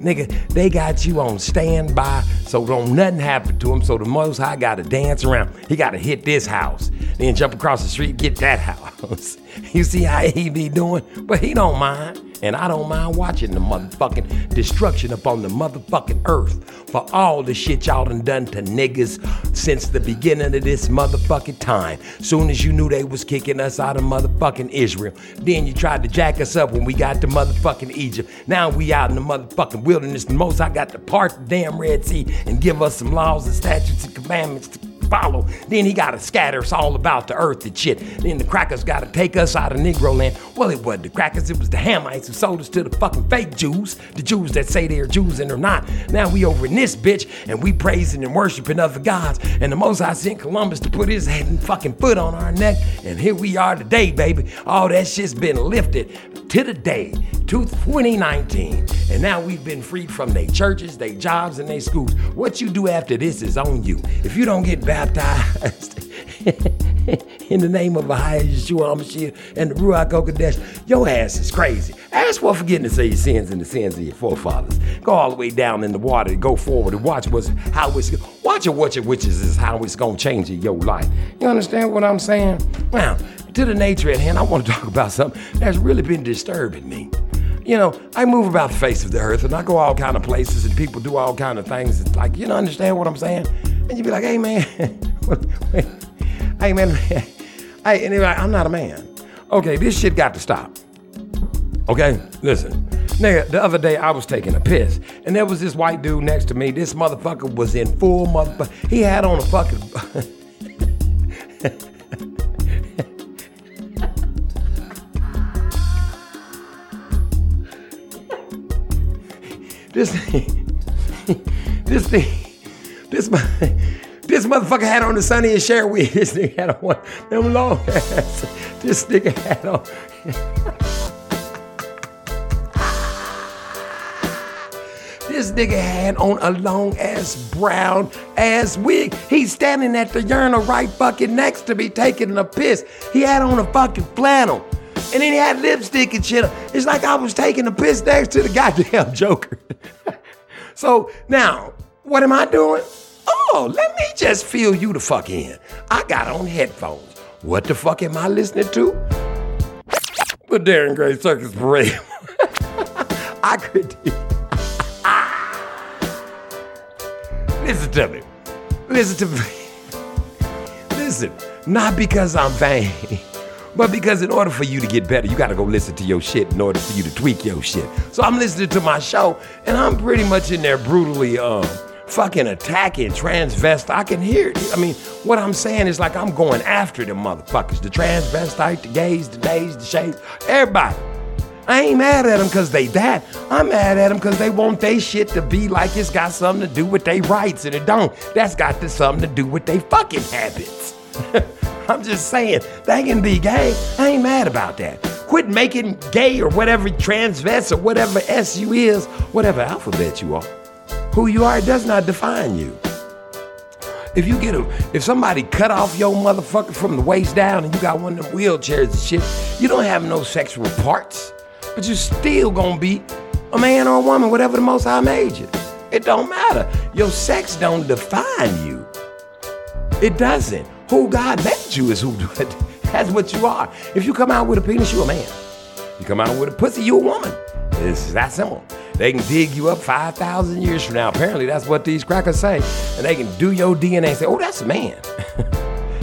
[SPEAKER 1] Nigga, they got you on standby, so don't nothing happen to him. So the Most High got to dance around. He got to hit this house, then jump across the street, get that house. you see how he be doing? But he don't mind. And I don't mind watching the motherfucking destruction upon the motherfucking earth for all the shit y'all done done to niggas since the beginning of this motherfucking time. Soon as you knew they was kicking us out of motherfucking Israel, then you tried to jack us up when we got to motherfucking Egypt. Now we out in the motherfucking wilderness. The most I got to part the damn Red Sea and give us some laws and statutes and commandments to follow. Then he gotta scatter us all about the earth and shit. Then the crackers gotta take us out of Negro land. Well, it wasn't the crackers, it was the Hamites who sold us to the fucking fake Jews, the Jews that say they're Jews and they're not. Now we over in this bitch and we praising and worshiping other gods. And the Most High sent Columbus to put his head and fucking foot on our neck. And here we are today, baby. All that shit's been lifted to the day, to 2019. And now we've been freed from their churches, their jobs, and their schools. What you do after this is on you. If you don't get baptized in the name of Ahia Yeshua HaMashiach and the Ruach HaKodesh, your ass is crazy. Ask for forgiveness of your sins and the sins of your forefathers. Go all the way down in the water go forward and watch what's how it's watch it, watch it, which is, is how it's gonna change in your life. You understand what I'm saying? Now, to the nature at hand, I want to talk about something that's really been disturbing me. You know, I move about the face of the earth and I go all kind of places and people do all kind of things. It's like, you know, understand what I'm saying? And you'd be like, hey man, hey man, hey, and they're like, I'm not a man. Okay, this shit got to stop. Okay, listen. Nigga, the other day I was taking a piss, and there was this white dude next to me. This motherfucker was in full motherfucker. He had on a fucking. this thing, this thing, this this motherfucker had on the Sonny and Cher wig. This nigga had on them long ass. This nigga had on. This nigga had on a long ass brown ass wig. He's standing at the urinal right fucking next to me taking a piss. He had on a fucking flannel. And then he had lipstick and shit. It's like I was taking a piss next to the goddamn Joker. so now, what am I doing? Oh, let me just fill you the fuck in. I got on headphones. What the fuck am I listening to? The Darren Gray Circus Parade. I could. Listen to me. Listen to me. Listen, not because I'm vain, but because in order for you to get better, you gotta go listen to your shit in order for you to tweak your shit. So I'm listening to my show, and I'm pretty much in there brutally um fucking attacking transvest. I can hear it. I mean, what I'm saying is like I'm going after them motherfuckers. The transvestite, the gays, the days, the shades, everybody. I ain't mad at them because they that. I'm mad at them because they want their shit to be like it's got something to do with their rights and it don't. That's got to something to do with their fucking habits. I'm just saying, they can be gay. I ain't mad about that. Quit making gay or whatever transvest or whatever S you is, whatever alphabet you are. Who you are does not define you. If you get a, if somebody cut off your motherfucker from the waist down and you got one of them wheelchairs and shit, you don't have no sexual parts, but you still gonna be a man or a woman, whatever the most high made you. It don't matter. Your sex don't define you. It doesn't. Who God made you is who that's what you are. If you come out with a penis, you a man. You come out with a pussy, you a woman. It's that simple. They can dig you up 5,000 years from now. Apparently, that's what these crackers say. And they can do your DNA and say, oh, that's a man.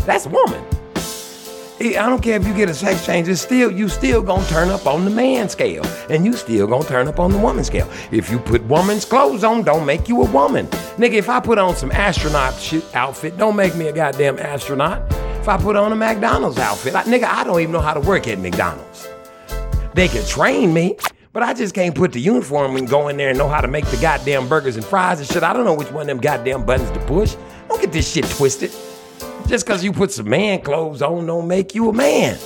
[SPEAKER 1] that's a woman. I don't care if you get a sex change, it's still you still gonna turn up on the man scale, and you still gonna turn up on the woman scale. If you put woman's clothes on, don't make you a woman, nigga. If I put on some astronaut shit outfit, don't make me a goddamn astronaut. If I put on a McDonald's outfit, I, nigga, I don't even know how to work at McDonald's. They can train me, but I just can't put the uniform and go in there and know how to make the goddamn burgers and fries and shit. I don't know which one of them goddamn buttons to push. Don't get this shit twisted. Just because you put some man clothes on don't make you a man.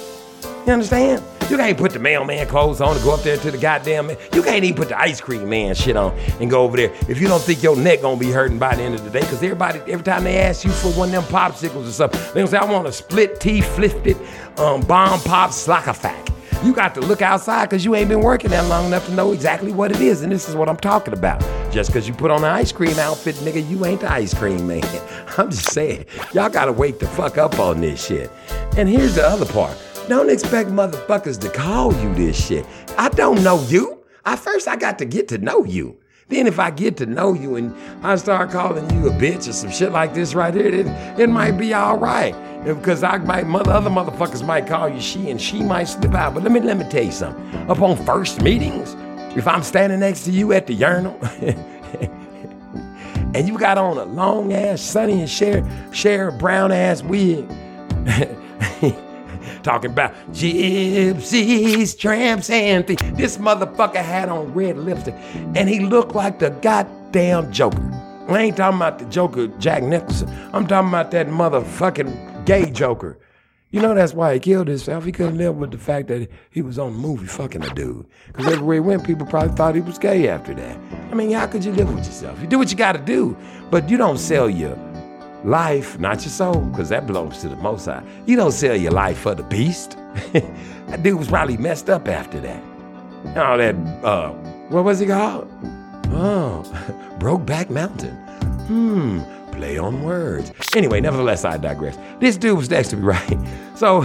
[SPEAKER 1] You understand? You can't put the mailman clothes on to go up there to the goddamn man. You can't even put the ice cream man shit on and go over there if you don't think your neck gonna be hurting by the end of the day. Cause everybody, every time they ask you for one of them popsicles or something, they gonna say, I want a split tea, flifted, um, bomb pop slockafack. You got to look outside because you ain't been working that long enough to know exactly what it is. And this is what I'm talking about. Just because you put on an ice cream outfit, nigga, you ain't the ice cream man. I'm just saying, y'all got to wake the fuck up on this shit. And here's the other part. Don't expect motherfuckers to call you this shit. I don't know you. I first I got to get to know you. Then if I get to know you and I start calling you a bitch or some shit like this right here, it, it might be all right. Because I might mother other motherfuckers might call you she and she might slip out. But let me let me tell you something. Upon first meetings, if I'm standing next to you at the urinal and you got on a long ass sunny and share Cher brown ass wig. talking about gypsies, tramps, and thieves. This motherfucker had on red lipstick, and he looked like the goddamn Joker. I ain't talking about the Joker, Jack Nicholson. I'm talking about that motherfucking gay Joker. You know that's why he killed himself. He couldn't live with the fact that he was on the movie fucking a dude. Because everywhere he went, people probably thought he was gay after that. I mean, how could you live with yourself? You do what you got to do, but you don't sell your life, not your soul, because that belongs to the Most High. You don't sell your life for the beast. that dude was probably messed up after that. All that, uh, what was he called? Oh, Brokeback Mountain. Hmm, play on words. Anyway, nevertheless, I digress. This dude was next to me, right? So,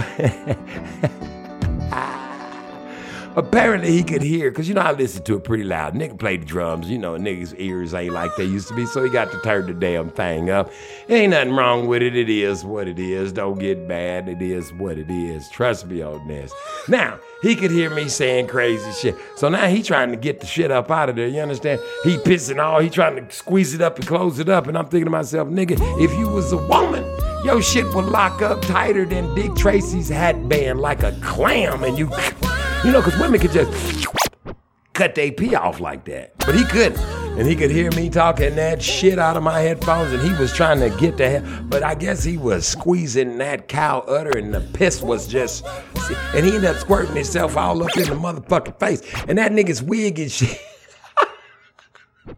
[SPEAKER 1] apparently he could hear, because you know I listened to it pretty loud. Nigga played the drums, you know, niggas' ears ain't like they used to be, so he got to turn the damn thing up. Ain't nothing wrong with it. It is what it is. Don't get mad. It is what it is. Trust me on this. Now, he could hear me saying crazy shit. So now he trying to get the shit up out of there. You understand? He pissing all. He trying to squeeze it up and close it up. And I'm thinking to myself, nigga, if you was a woman, your shit would lock up tighter than Dick Tracy's hat band like a clam. And you, you know, because women could just cut their pee off like that. But he couldn't. And he could hear me talking that shit out of my headphones, and he was trying to get the hell. But I guess he was squeezing that cow udder, and the piss was just. And he ended up squirting himself all up in the motherfucking face. And that nigga's wig and shit.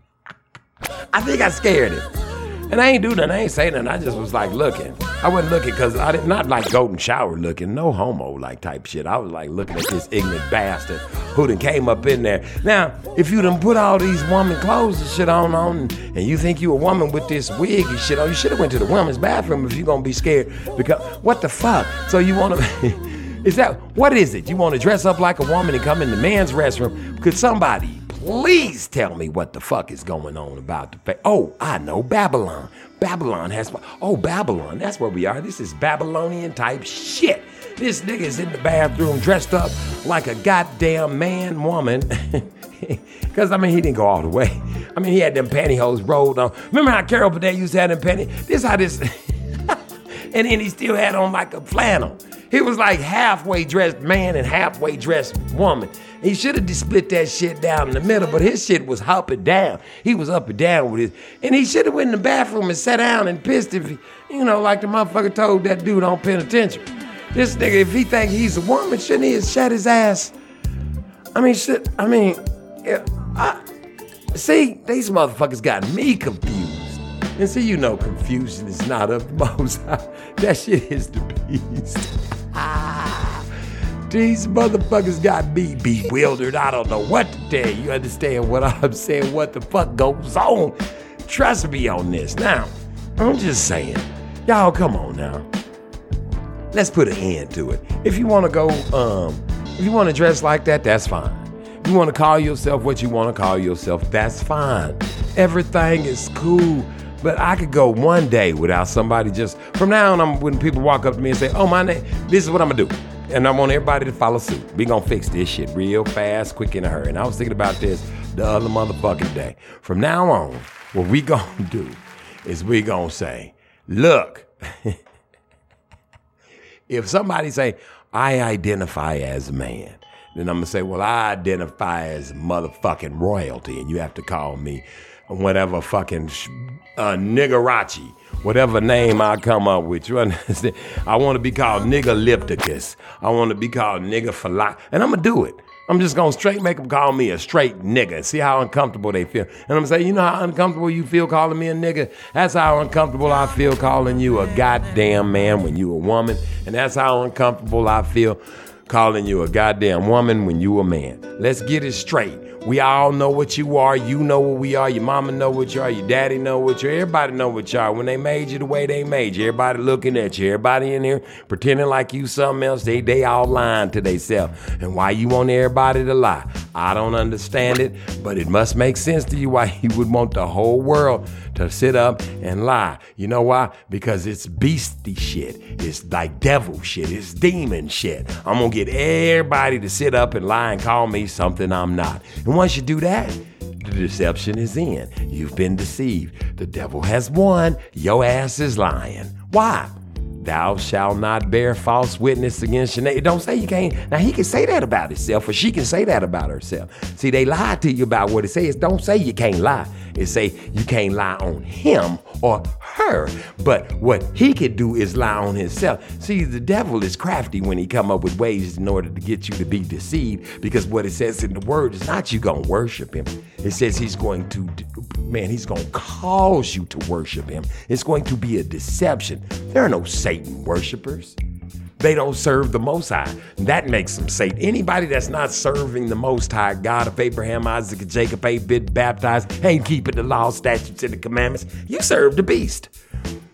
[SPEAKER 1] I think I scared him. And I ain't do nothing. I ain't say nothing. I just was like looking. I wasn't looking because I did not like golden shower looking. No homo like type shit. I was like looking at this ignorant bastard who done came up in there. Now, if you done put all these woman clothes and shit on on and, you think you a woman with this wig and shit on, you should have went to the women's bathroom if you gonna be scared. Because what the fuck? So you wanna Is that what is it? You want to dress up like a woman and come in the man's restroom? Could somebody please tell me what the fuck is going on about the fa- Oh, I know Babylon. Babylon has oh Babylon. That's where we are. This is Babylonian type shit. This nigga's in the bathroom dressed up like a goddamn man woman. Cause I mean he didn't go all the way. I mean he had them pantyhose rolled on. Remember how Carol Burnett used to have them panty? This how this and then he still had on like a flannel. He was like halfway dressed man and halfway dressed woman. He should have split that shit down in the middle, but his shit was up and down. He was up and down with his, and he should have went in the bathroom and sat down and pissed if, he, you know, like the motherfucker told that dude on penitentiary. This nigga, if he think he's a woman, shouldn't he have shut his ass? I mean, shit. I mean, I, See, these motherfuckers got me confused. And see, you know, confusion is not of most. That shit is the beast. These motherfuckers got me bewildered. I don't know what to tell you. Understand what I'm saying? What the fuck goes on? Trust me on this. Now, I'm just saying, y'all, come on now. Let's put an end to it. If you want to go, um, if you want to dress like that, that's fine. If you want to call yourself what you want to call yourself, that's fine. Everything is cool. But I could go one day without somebody just from now on. I'm when people walk up to me and say, "Oh, my name. This is what I'm gonna do," and I want everybody to follow suit. We gonna fix this shit real fast, quick, in a hurry. And I was thinking about this the other motherfucking day. From now on, what we gonna do is we gonna say, "Look." if somebody say I identify as man, then I'm gonna say, well, I identify as motherfucking royalty, and you have to call me whatever fucking sh- uh, whatever name I come up with. You understand? I want to be called nigga lipticus. I want to be called nigga for and I'm gonna do it. I'm just gonna straight make them call me a straight nigga. See how uncomfortable they feel. And I'm gonna say, you know how uncomfortable you feel calling me a nigga? That's how uncomfortable I feel calling you a goddamn man when you a woman. And that's how uncomfortable I feel calling you a goddamn woman when you a man. Let's get it straight. We all know what you are. You know what we are. Your mama know what you are. Your daddy know what you are. Everybody know what you are. When they made you the way they made you, everybody looking at you. Everybody in here pretending like you something else. They they all lying to themselves. And why you want everybody to lie? I don't understand it, but it must make sense to you why you would want the whole world to sit up and lie. You know why? Because it's beastie shit. It's like devil shit. It's demon shit. I'm gonna get everybody to sit up and lie and call me something I'm not. And once you do that, the deception is in. You've been deceived. The devil has won. Your ass is lying. Why? Thou shalt not bear false witness against your neighbor. Don't say you can't. Now he can say that about himself, or she can say that about herself. See, they lie to you about what it says. Don't say you can't lie. It say you can't lie on him or her. But what he could do is lie on himself. See, the devil is crafty when he come up with ways in order to get you to be deceived. Because what it says in the word is not you gonna worship him. It says he's going to, man, he's gonna cause you to worship him. It's going to be a deception. There are no Satan worshipers. They don't serve the Most High. That makes them Satan. Anybody that's not serving the Most High, God of Abraham, Isaac, and Jacob, ain't been baptized, ain't keeping the law, statutes, and the commandments, you serve the beast.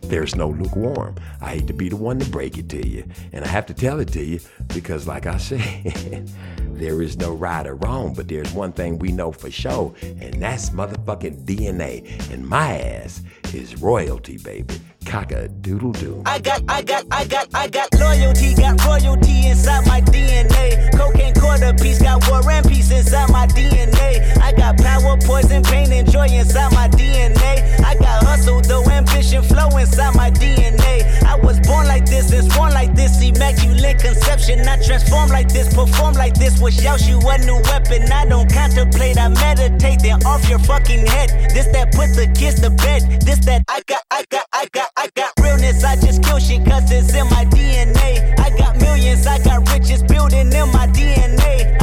[SPEAKER 1] There's no lukewarm. I hate to be the one to break it to you. And I have to tell it to you because, like I said, there is no right or wrong, but there's one thing we know for sure, and that's motherfucking DNA. And my ass is royalty, baby. Cock a doodle doo.
[SPEAKER 5] I got, I got, I got, I got loyalty, got royalty inside my DNA. Cocaine quarter piece, got war and peace inside my DNA. I got power, poison, pain, and joy inside my DNA. I got hustle, though, ambition, flow inside my DNA. I was born like this and born like this, immaculate conception. I transform like this, perform like this, wish out you a new weapon. I don't contemplate, I meditate, then off your fucking head. This that put the kids to bed. This that I got, I got, I got, I got realness. I just kill shit cause it's in my DNA. I got millions, I got riches building in my DNA.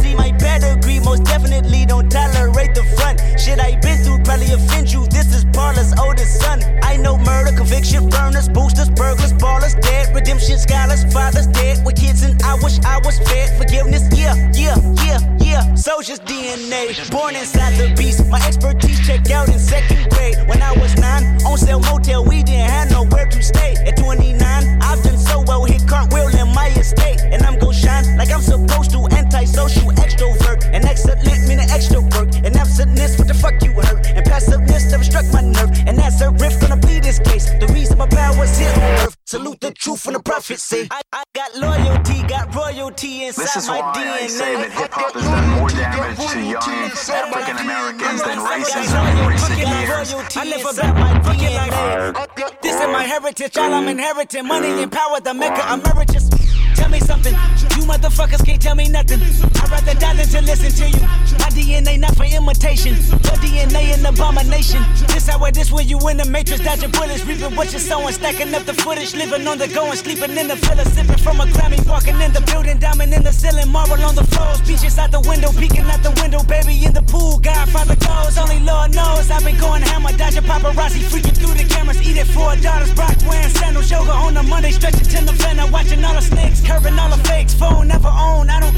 [SPEAKER 5] My most definitely don't tolerate the front. Shit I been through probably offend you. This is Parlor's oldest son. I know murder, conviction, burners, boosters, burglars, ballers, dead, redemption, scholars, fathers dead with kids, and I wish I was fed. Forgiveness, yeah, yeah, yeah, yeah. Soldier's DNA, born inside the beast. My expertise checked out in second grade. When I was nine, on sale motel, we didn't have nowhere to stay. At 29, I've done so well, hit cartwheel in my estate, and I'm gon' shine like I'm supposed to. Antisocial extrovert, and excellent meaning extra work, and absentness, what the fuck you hurt, and passiveness never struck my nerve, and that's a riff gonna be this case. The reason my powers here on earth. Salute the truth from the prophecy. I, I got loyalty, got royalty inside
[SPEAKER 6] This is
[SPEAKER 5] my
[SPEAKER 6] why
[SPEAKER 5] DNA.
[SPEAKER 6] I say that hip hop has done more damage to young African Americans than racism in recent years.
[SPEAKER 5] I live about my DNA. This is my heritage, all I'm inheriting. Money and power, the maker emeritus. Tell me something, you motherfuckers can't tell me nothing. I'd rather die than to listen to you. My DNA not for imitation, your DNA an abomination. This how it is when you in the matrix, dodging bullets, reaping what you're sowing, stacking up the footage, living on the go and sleeping in the villa, sipping from a Grammy, walking in the building, diamond in the ceiling, marble on the floors, beaches out the window, peeking out the window, baby in the pool, Godfather goes, only Lord knows. I've been going hammer, dodging paparazzi, freaking through the cameras, eating four daughters, Brock wearing sandals, yoga on a Monday, stretching to November, watching all the snakes, curving all the fakes, phone never own, I don't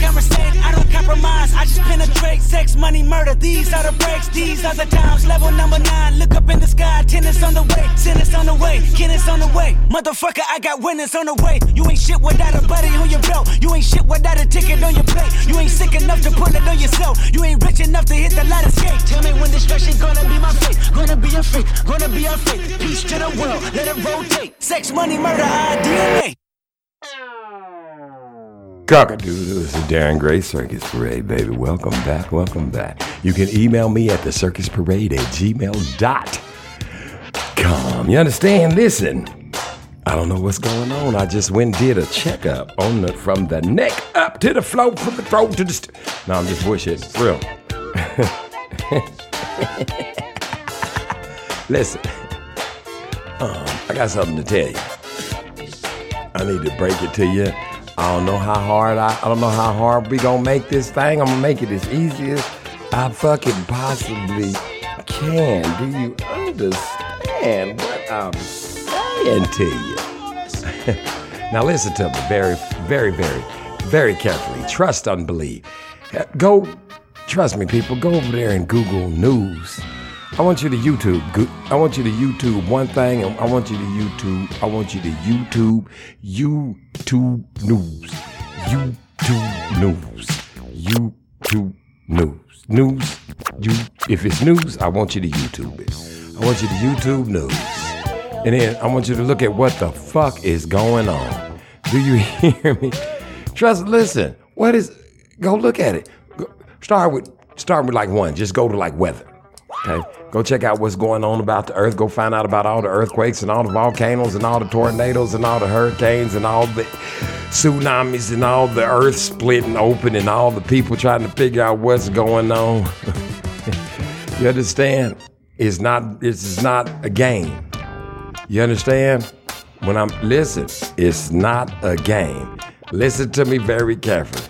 [SPEAKER 5] I don't compromise, I just penetrate, sex, money, murder, these are the breaks, these are the times, level number nine, look up in the sky, tennis on the way, tennis on the way, tennis on the way, motherfucker, I got winners on the way, you ain't shit without a buddy on your belt, you ain't shit without a ticket on your plate, you ain't sick enough to put it on yourself, you ain't rich enough to hit the ladder skate, tell me when destruction gonna be my fate, gonna be a fate, gonna be a fate, peace to the world, let it rotate, sex, money, murder, our DNA.
[SPEAKER 1] Cockadoo, this is Darren Gray, Circus Parade, baby. Welcome back, welcome back. You can email me at the circus parade at gmail.com. You understand? Listen, I don't know what's going on. I just went and did a checkup on the from the neck up to the floor, from the throat to the. St- no, I'm just bullshit. Real. Listen, um, I got something to tell you. I need to break it to you. I don't know how hard I, I don't know how hard we gonna make this thing. I'm gonna make it as easy as I fucking possibly can. Do you understand what I'm saying to you? now listen to me very, very, very, very carefully. Trust unbelief. Uh, Go, trust me, people. Go over there and Google News. I want you to YouTube. I want you to YouTube one thing, and I want you to YouTube. I want you to YouTube YouTube news. YouTube news. YouTube news. News. You. If it's news, I want you to YouTube it. I want you to YouTube news, and then I want you to look at what the fuck is going on. Do you hear me? Trust. Listen. What is? Go look at it. Start with. Start with like one. Just go to like weather. Okay. Go check out what's going on about the earth. Go find out about all the earthquakes and all the volcanoes and all the tornadoes and all the hurricanes and all the tsunamis and all the earth splitting open and all the people trying to figure out what's going on. you understand? It's not this is not a game. You understand? When I'm listen, it's not a game. Listen to me very carefully.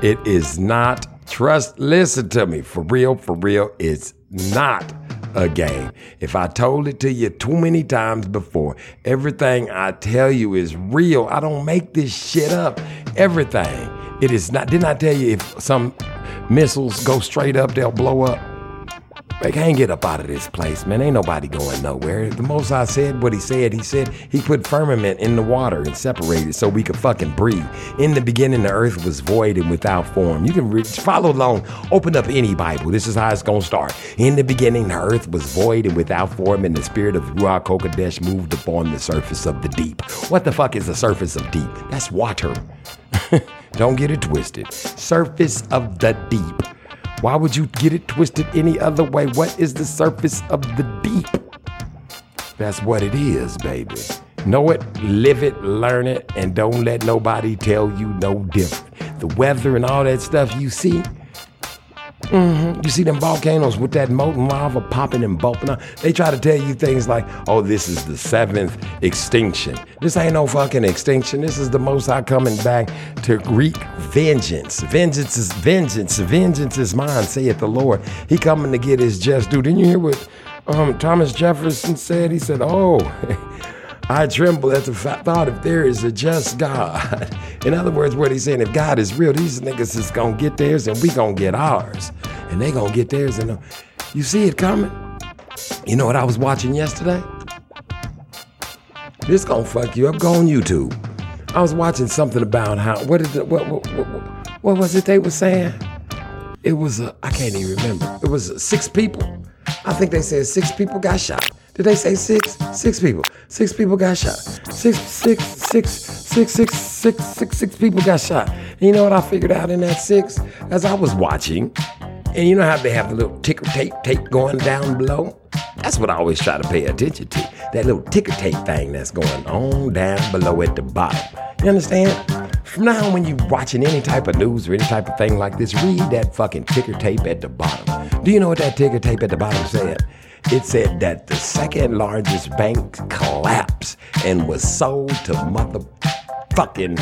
[SPEAKER 1] It is not trust listen to me for real for real it's not a game. If I told it to you too many times before, everything I tell you is real. I don't make this shit up. Everything. It is not didn't I tell you if some missiles go straight up, they'll blow up? They can't get up out of this place, man. Ain't nobody going nowhere. The most I said what he said, he said he put firmament in the water and separated so we could fucking breathe. In the beginning, the earth was void and without form. You can read, follow along, open up any Bible. This is how it's gonna start. In the beginning, the earth was void and without form, and the spirit of Ruach Kodesh moved upon the surface of the deep. What the fuck is the surface of deep? That's water. Don't get it twisted. Surface of the deep. Why would you get it twisted any other way? What is the surface of the deep? That's what it is, baby. Know it, live it, learn it, and don't let nobody tell you no different. The weather and all that stuff you see, mhm, you see them volcanoes with that molten lava popping and bumping up. They try to tell you things like, oh, this is the seventh extinction. This ain't no fucking extinction. This is the most high coming back to wreak vengeance. Vengeance is vengeance. Vengeance is mine, saith the Lord. He coming to get his just due. Didn't you hear what um, Thomas Jefferson said? He said, oh, I tremble at the thought if there is a just God. In other words, what he's saying, if God is real, these niggas is gonna get theirs and we gonna get ours. And they gonna get theirs and uh, you see it coming. You know what I was watching yesterday? This gonna fuck you up. Go on YouTube. I was watching something about how what is it what what, what, what was it they were saying? It was uh, I can't even remember. It was six people. I think they said six people got shot. Did they say six? Six people. Six people got shot. Six six six, six, six, six, six, six people got shot. And you know what I figured out in that six? As I was watching, and you know how they have the little ticker tape tape going down below? That's what I always try to pay attention to. That little ticker tape thing that's going on down below at the bottom. You understand? From now on, when you're watching any type of news or any type of thing like this, read that fucking ticker tape at the bottom. Do you know what that ticker tape at the bottom said? It said that the second largest bank collapsed and was sold to motherfucking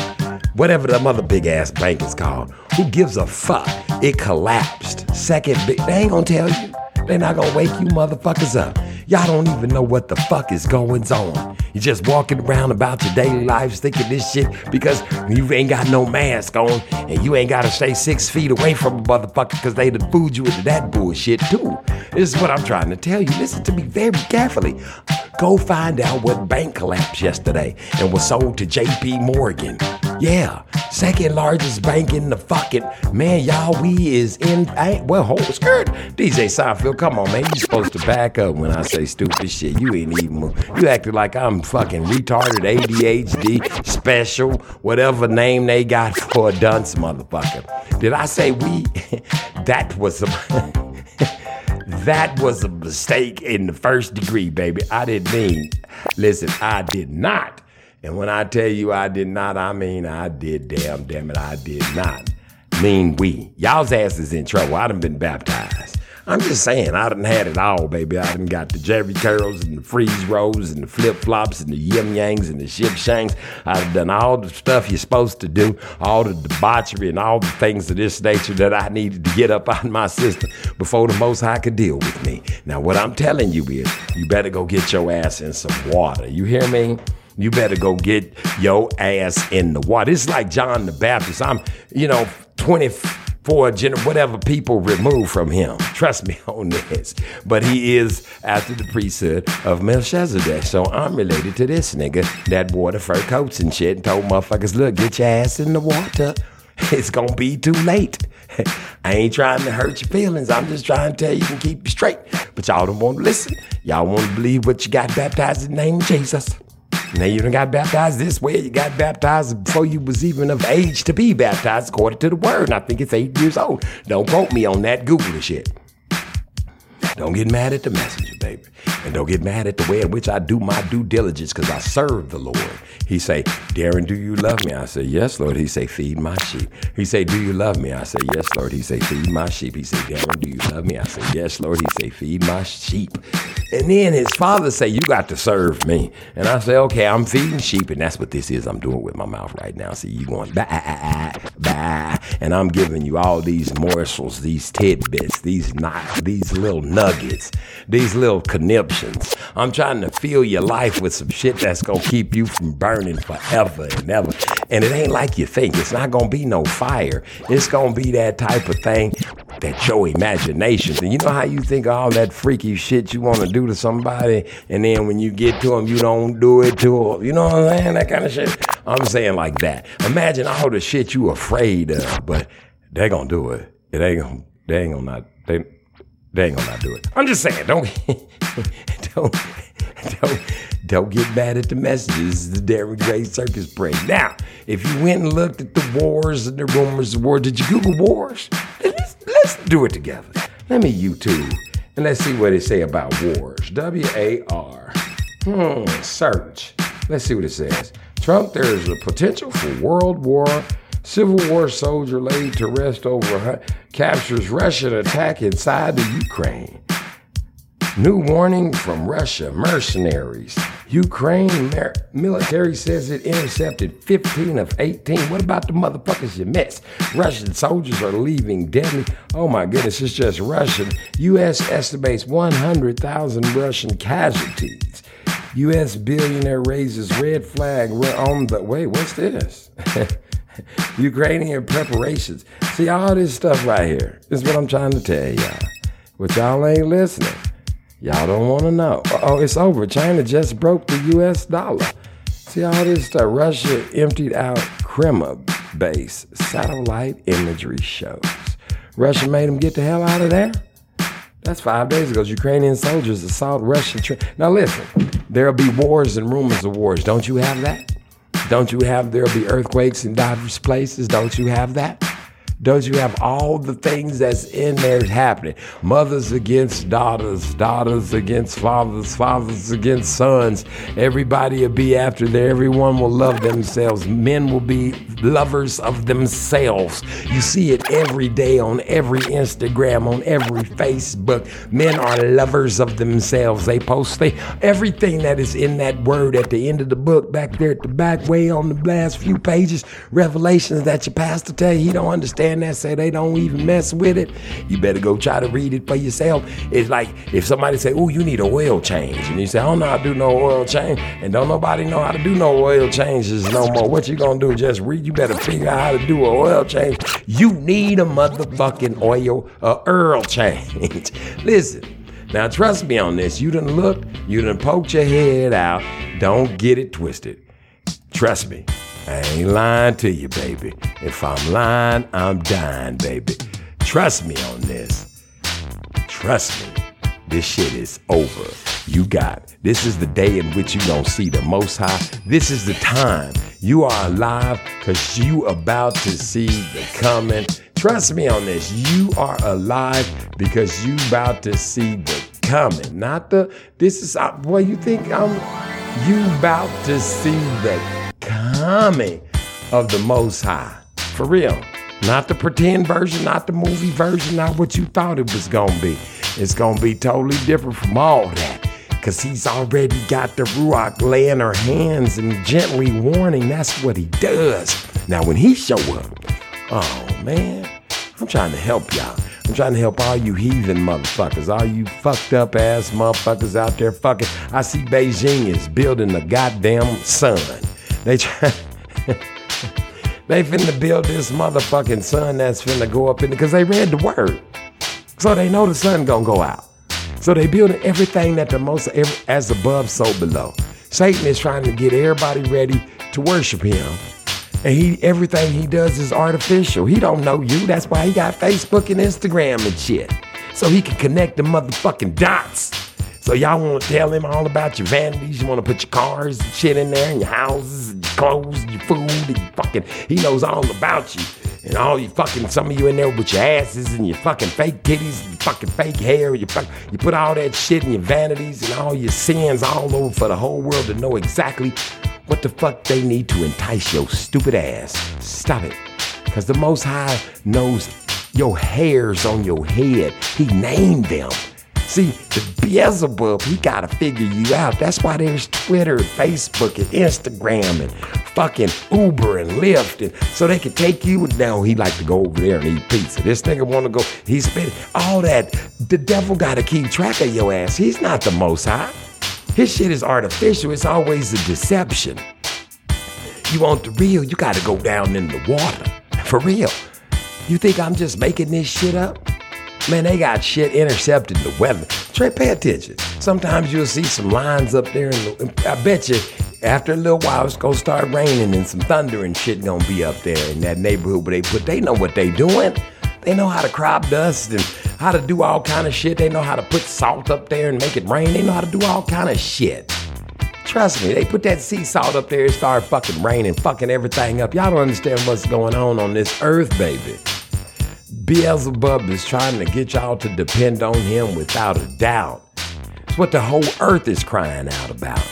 [SPEAKER 1] whatever the mother big ass bank is called. Who gives a fuck? It collapsed. Second big. They ain't gonna tell you. They not gonna wake you motherfuckers up. Y'all don't even know what the fuck is going on. You're just walking around about your daily lives thinking this shit because you ain't got no mask on and you ain't gotta stay six feet away from a motherfucker because they done fooled you into that bullshit too. This is what I'm trying to tell you. Listen to me very carefully. Go find out what bank collapsed yesterday and was sold to JP Morgan. Yeah, second largest bank in the fucking man, y'all. We is in ain't well hold skirt. DJ Seinfeld, come on, man. You supposed to back up when I say stupid shit. You ain't even you acting like I'm fucking retarded, ADHD, special, whatever name they got for a dunce motherfucker. Did I say we? that was a that was a mistake in the first degree, baby. I didn't mean. Listen, I did not. And when I tell you I did not, I mean I did. Damn, damn it, I did not. Mean we. Y'all's ass is in trouble. I done been baptized. I'm just saying, I done had it all, baby. I done got the Jerry curls and the freeze rolls and the flip flops and the yim yangs and the ship shanks. I've done all the stuff you're supposed to do, all the debauchery and all the things of this nature that I needed to get up out of my system before the Most High could deal with me. Now, what I'm telling you is, you better go get your ass in some water. You hear me? You better go get your ass in the water. It's like John the Baptist. I'm, you know, 24 gen- whatever people remove from him. Trust me on this. But he is after the priesthood of Melchizedek. So I'm related to this nigga that wore the fur coats and shit and told motherfuckers, look, get your ass in the water. It's gonna be too late. I ain't trying to hurt your feelings. I'm just trying to tell you and keep you straight. But y'all don't want to listen. Y'all want to believe what you got baptized in the name of Jesus. Now you done got baptized this way. You got baptized before you was even of age to be baptized according to the word. And I think it's eight years old. Don't quote me on that. Google shit. Don't get mad at the messenger, baby. And don't get mad at the way in which I do my due diligence because I serve the Lord. He say, Darren, do you love me? I say, yes, Lord. He say, feed my sheep. He say, do you love me? I say, yes, Lord. He say, feed my sheep. He say, Darren, do you love me? I say, yes, Lord. He say, feed my sheep. And then his father say, you got to serve me. And I say, okay, I'm feeding sheep. And that's what this is I'm doing with my mouth right now. See, you going, bah, ah, ah, ah, bah. And I'm giving you all these morsels, these tidbits, these not, these little nuggets, these little conniptions. I'm trying to fill your life with some shit that's gonna keep you from burning forever and ever. And it ain't like you think. It's not gonna be no fire. It's gonna be that type of thing that your imagination. And you know how you think all that freaky shit you want to do to somebody, and then when you get to them, you don't do it to them. You know what I'm saying? That kind of shit. I'm saying like that. Imagine all the shit you afraid of, but they gonna do it. It ain't gonna. They ain't gonna not. They. They ain't gonna not do it. I'm just saying. Don't. don't. Don't. Don't get mad at the messages. The Darren Gray Circus break. Now, if you went and looked at the wars and the rumors of war, did you Google wars? Let's, let's do it together. Let me YouTube and let's see what it say about wars. W A R. Hmm. Search. Let's see what it says. Trump, there is a potential for world war. Civil War soldier laid to rest over captures Russian attack inside the Ukraine. New warning from Russia mercenaries. Ukraine mer- military says it intercepted 15 of 18. What about the motherfuckers you missed? Russian soldiers are leaving deadly. Oh my goodness, it's just Russian. U.S. estimates 100,000 Russian casualties. U.S. billionaire raises red flag We're on the. Wait, what's this? Ukrainian preparations. See, all this stuff right here. This is what I'm trying to tell y'all. But y'all ain't listening. Y'all don't want to know. Oh, it's over. China just broke the U.S. dollar. See all this stuff. Russia emptied out Crimea base. Satellite imagery shows. Russia made them get the hell out of there. That's five days ago. Ukrainian soldiers assault Russian. Tra- now listen, there'll be wars and rumors of wars. Don't you have that? Don't you have there'll be earthquakes in diverse places? Don't you have that? Don't you have all the things that's in there happening? Mothers against daughters, daughters against fathers, fathers against sons. Everybody will be after there. Everyone will love themselves. Men will be lovers of themselves. You see it every day on every Instagram, on every Facebook. Men are lovers of themselves. They post they, everything that is in that word at the end of the book, back there at the back, way on the last few pages, revelations that your pastor tell you he don't understand that, say they don't even mess with it. You better go try to read it for yourself. It's like if somebody say, "Oh, you need an oil change," and you say, "I don't know how to do no oil change," and don't nobody know how to do no oil changes no more. What you gonna do? Just read? You better figure out how to do an oil change. You need a motherfucking oil, uh, oil change. Listen. Now trust me on this. You done look, you done poked your head out. Don't get it twisted. Trust me. I ain't lying to you, baby. If I'm lying, I'm dying, baby. Trust me on this. Trust me. This shit is over. You got. This is the day in which you gonna see the most high. This is the time. You are alive because you about to see the coming. Trust me on this. You are alive because you about to see the coming. Not the this is uh, boy, you think I'm you about to see the coming of the most high. For real. Not the pretend version, not the movie version, not what you thought it was gonna be. It's gonna be totally different from all that. Cause he's already got the Ruach laying her hands and gently warning. That's what he does. Now when he show up, oh man, I'm trying to help y'all. I'm trying to help all you heathen motherfuckers, all you fucked up ass motherfuckers out there fucking. I see Beijing is building a goddamn sun. They try. They finna build this motherfucking sun that's finna go up in because they read the word. So they know the sun gonna go out. So they building everything that the most every, as above, so below. Satan is trying to get everybody ready to worship him. And he everything he does is artificial. He don't know you. That's why he got Facebook and Instagram and shit. So he can connect the motherfucking dots. So y'all want to tell him all about your vanities. You want to put your cars and shit in there, and your houses, and your clothes, and your food, and your fucking. He knows all about you, and all you fucking. Some of you in there with your asses and your fucking fake titties, and your fucking fake hair. You fuck, you put all that shit in your vanities and all your sins all over for the whole world to know exactly what the fuck they need to entice your stupid ass. Stop it, cause the Most High knows your hairs on your head. He named them. See, the Beelzebub, he gotta figure you out. That's why there's Twitter, and Facebook, and Instagram, and fucking Uber and Lyft, and so they can take you down. He like to go over there and eat pizza. This nigga wanna go, he's spending all that. The devil gotta keep track of your ass. He's not the most high. His shit is artificial. It's always a deception. You want the real, you gotta go down in the water. For real. You think I'm just making this shit up? Man, they got shit intercepted in the weather. Trey, pay attention. Sometimes you'll see some lines up there, and I bet you after a little while it's gonna start raining and some thunder and shit gonna be up there in that neighborhood where they put. They know what they doing. They know how to crop dust and how to do all kind of shit. They know how to put salt up there and make it rain. They know how to do all kind of shit. Trust me, they put that sea salt up there, it started fucking raining, fucking everything up. Y'all don't understand what's going on on this earth, baby. Beelzebub is trying to get y'all to depend on him without a doubt. It's what the whole earth is crying out about.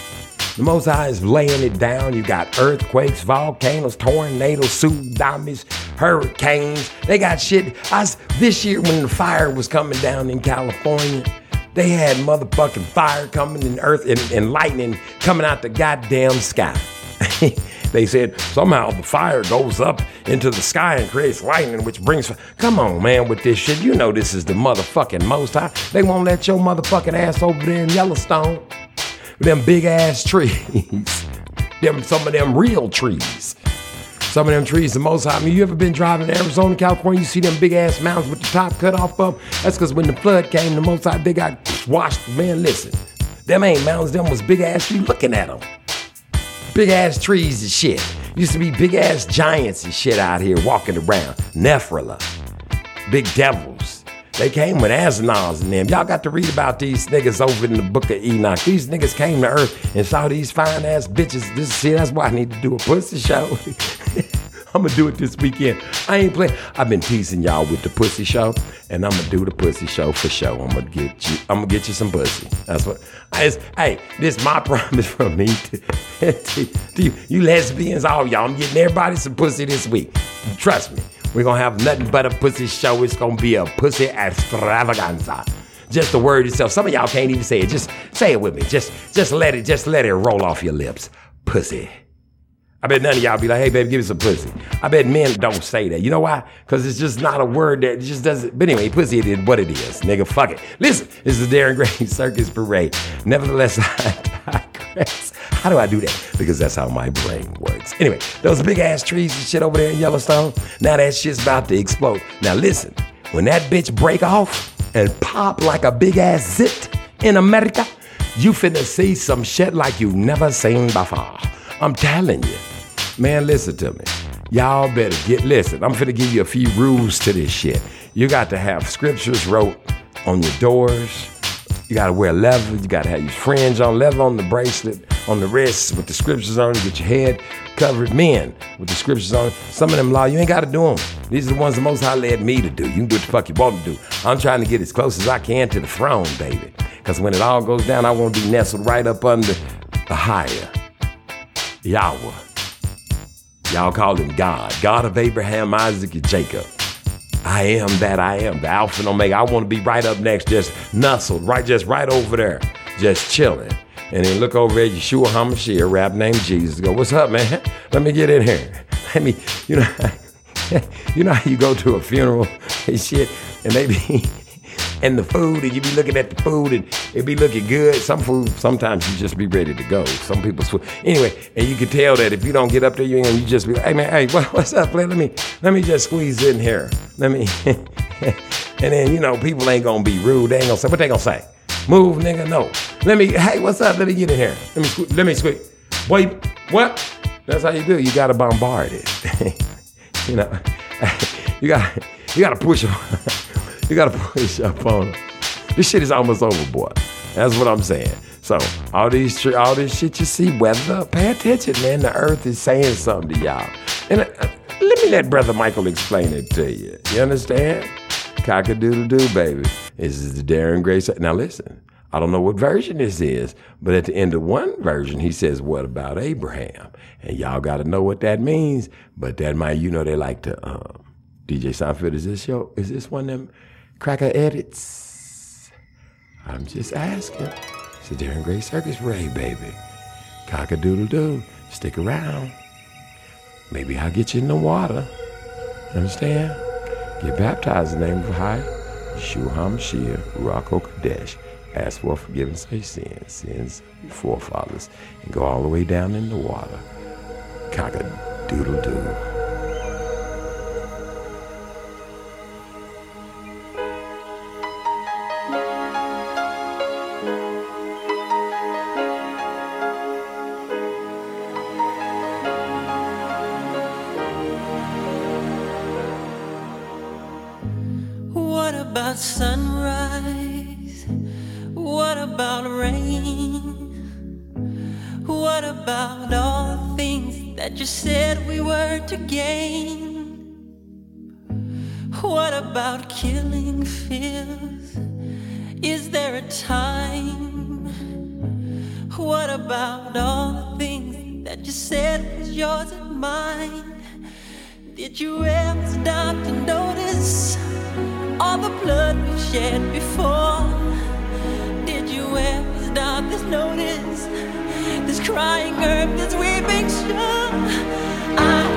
[SPEAKER 1] The Most High is laying it down. You got earthquakes, volcanoes, tornadoes, tsunamis, hurricanes. They got shit. I, this year, when the fire was coming down in California, they had motherfucking fire coming in earth and, and lightning coming out the goddamn sky. they said somehow the fire goes up into the sky and creates lightning, which brings. Come on, man, with this shit. You know this is the motherfucking most high. They won't let your motherfucking ass over there in Yellowstone them big ass trees. them some of them real trees. Some of them trees, the most high. I mean, you ever been driving in Arizona, California? You see them big ass mountains with the top cut off of? That's because when the flood came, the most high, they got washed. Man, listen, them ain't mountains. Them was big ass trees. Looking at them, big ass trees and shit. Used to be big ass giants and shit out here walking around. Nephilim, big devils. They came with Asnars and them. Y'all got to read about these niggas over in the book of Enoch. These niggas came to earth and saw these fine ass bitches. This see, that's why I need to do a pussy show. I'm gonna do it this weekend. I ain't playing. I've been teasing y'all with the pussy show, and I'm gonna do the pussy show for show. I'm gonna get you. I'm gonna get you some pussy. That's what. It's, hey, this is my promise from me to, to, to you, you lesbians, all y'all. I'm getting everybody some pussy this week. Trust me. We're gonna have nothing but a pussy show. It's gonna be a pussy extravaganza. Just the word itself. Some of y'all can't even say it. Just say it with me. Just just let it just let it roll off your lips. Pussy. I bet none of y'all be like, hey, baby, give me some pussy. I bet men don't say that. You know why? Because it's just not a word that just doesn't. But anyway, pussy it is what it is. Nigga, fuck it. Listen, this is the Darren Gray Circus Parade. Nevertheless, I digress. How do I do that? Because that's how my brain works. Anyway, those big ass trees and shit over there in Yellowstone, now that shit's about to explode. Now listen, when that bitch break off and pop like a big ass zit in America, you finna see some shit like you've never seen before. I'm telling you. Man, listen to me. Y'all better get, listen, I'm finna give you a few rules to this shit. You got to have scriptures wrote on your doors. You gotta wear leather. You gotta have your fringe on, leather on the bracelet, on the wrists with the scriptures on. Get your head covered. Men with the scriptures on. Some of them law you ain't gotta do them. These are the ones the Most High led me to do. You can do what the fuck you want to do. I'm trying to get as close as I can to the throne, baby. Cause when it all goes down, I want to be nestled right up under the higher Yahweh. Y'all call him God, God of Abraham, Isaac, and Jacob. I am that I am, the Alpha and Omega. I want to be right up next, just nestled, right, just right over there, just chilling. And then look over at Yeshua HaMashiach, rap named Jesus. Go, what's up, man? Let me get in here. Let me, you know, you know how you go to a funeral and shit, and they be, and the food, and you be looking at the food, and it be looking good. Some food, sometimes you just be ready to go. Some people's food, anyway, and you can tell that if you don't get up there, you ain't you just be like, hey man, hey, what, what's up? Let me, let me just squeeze in here. Let me, and then you know, people ain't gonna be rude. They ain't gonna say what they gonna say. Move, nigga. No. Let me. Hey, what's up? Let me get in here. Let me. Let me squeak. Wait. What? That's how you do. it. You gotta bombard it. you know. You got. You gotta push. You gotta push up on. 'em. This shit is almost over, boy. That's what I'm saying. So all these, all this shit you see, weather. Pay attention, man. The Earth is saying something to y'all. And uh, let me let Brother Michael explain it to you. You understand? Cock-a-doodle-doo, baby. This is the Darren Gray. Now listen, I don't know what version this is, but at the end of one version, he says, "What about Abraham?" And y'all got to know what that means. But that might, you know, they like to. Um, DJ Seinfeld, is this your? Is this one of them cracker edits? I'm just asking. It's the Darren Gray Circus Ray, baby. Cock-a-doodle-doo. Stick around. Maybe I'll get you in the water. Understand? Get baptized in the name of High Yeshua HaMashiach, Ruach HaKodesh. Ask for forgiveness of your sins, sins of your forefathers, and go all the way down in the water. Cock-a-doodle-doo.
[SPEAKER 7] What yours and mine? Did you ever stop to notice all the blood we shed before? Did you ever stop to notice this crying earth, this weeping shore? What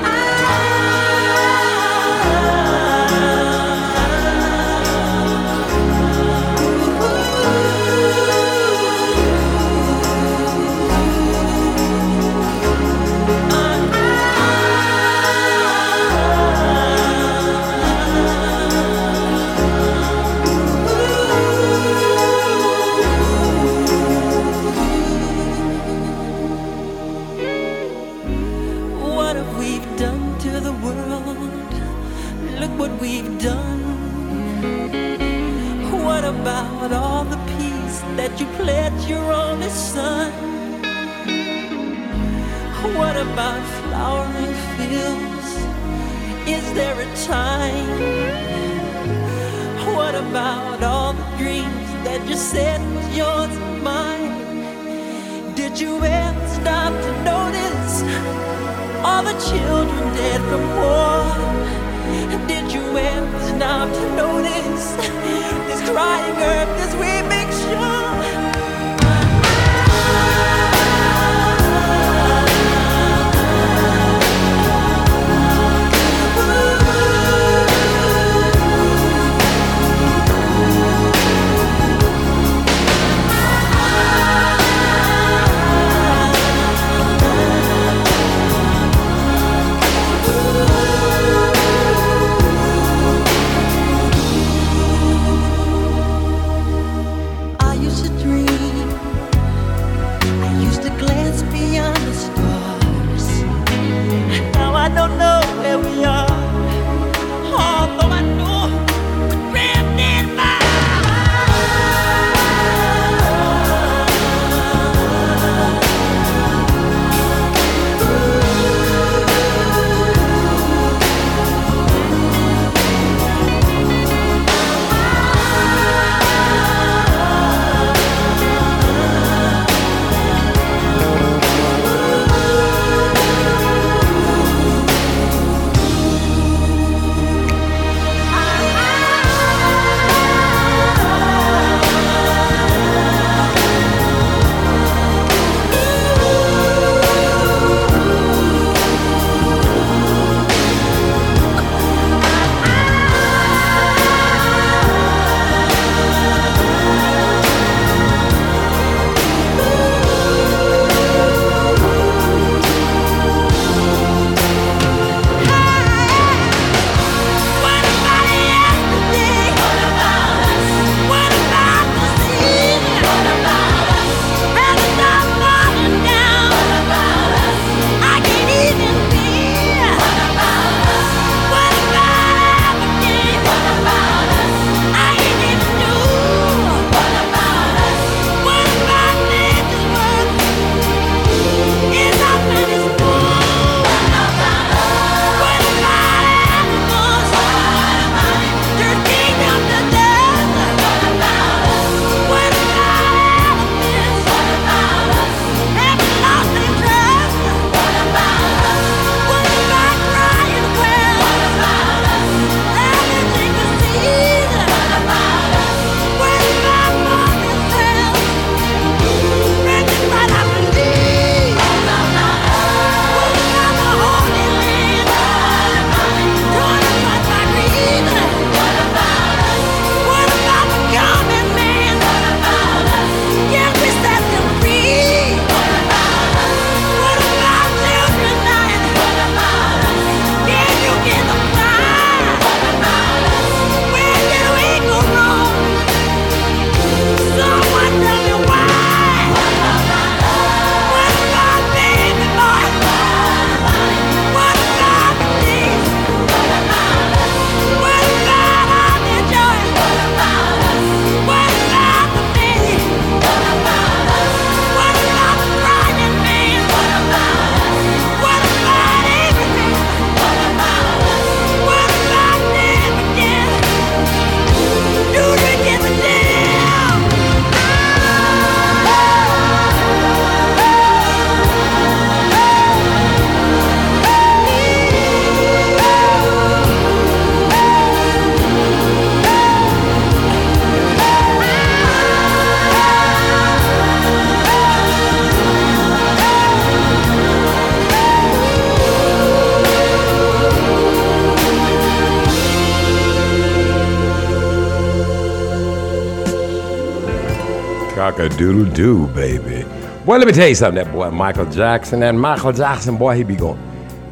[SPEAKER 1] doodle doo, baby. Boy, let me tell you something. That boy Michael Jackson, that Michael Jackson boy, he be going.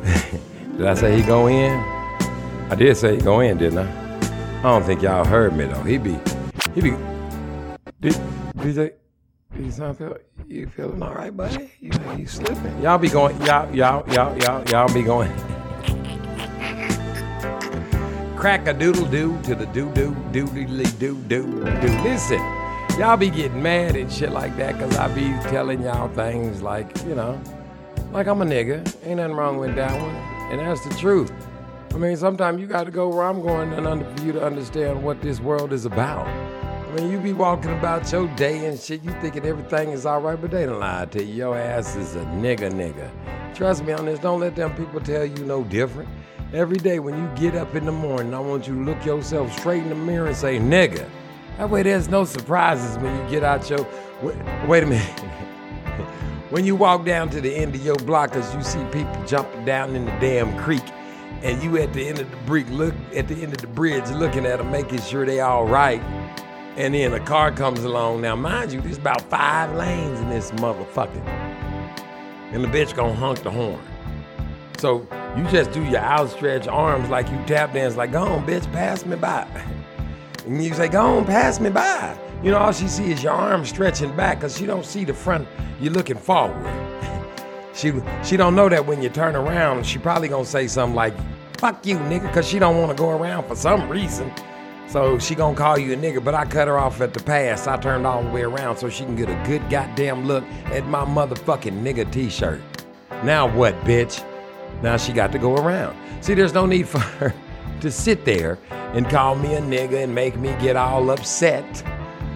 [SPEAKER 1] did I say he go in? I did say he go in, didn't I? I don't think y'all heard me though. He be, he be. Did, did they? You sound feel you feeling all right, buddy? You you slipping? Y'all be going, y'all y'all y'all y'all y'all be going. Crack a doodle doo to the doo doo doodly doo doo doo. Listen y'all be getting mad and shit like that because I be telling y'all things like, you know, like I'm a nigga. Ain't nothing wrong with that one. And that's the truth. I mean, sometimes you got to go where I'm going and under, for you to understand what this world is about. I mean, you be walking about your day and shit, you thinking everything is all right, but they don't lie to you. Your ass is a nigga nigga. Trust me on this, don't let them people tell you no different. Every day when you get up in the morning, I want you to look yourself straight in the mirror and say, nigga. That way there's no surprises when you get out your. Wait, wait a minute. when you walk down to the end of your block, you see people jumping down in the damn creek, and you at the end of the brick, look at the end of the bridge, looking at them, making sure they all right. And then a car comes along. Now, mind you, there's about five lanes in this motherfucker. And the bitch gonna honk the horn. So you just do your outstretched arms like you tap dance, like, go on, bitch, pass me by. And you say, go on, pass me by. You know, all she see is your arm stretching back because she don't see the front. You're looking forward. she she don't know that when you turn around, she probably gonna say something like, fuck you, nigga, because she don't want to go around for some reason. So she gonna call you a nigga, but I cut her off at the pass. I turned all the way around so she can get a good goddamn look at my motherfucking nigga t-shirt. Now what, bitch? Now she got to go around. See, there's no need for her to sit there and call me a nigga and make me get all upset.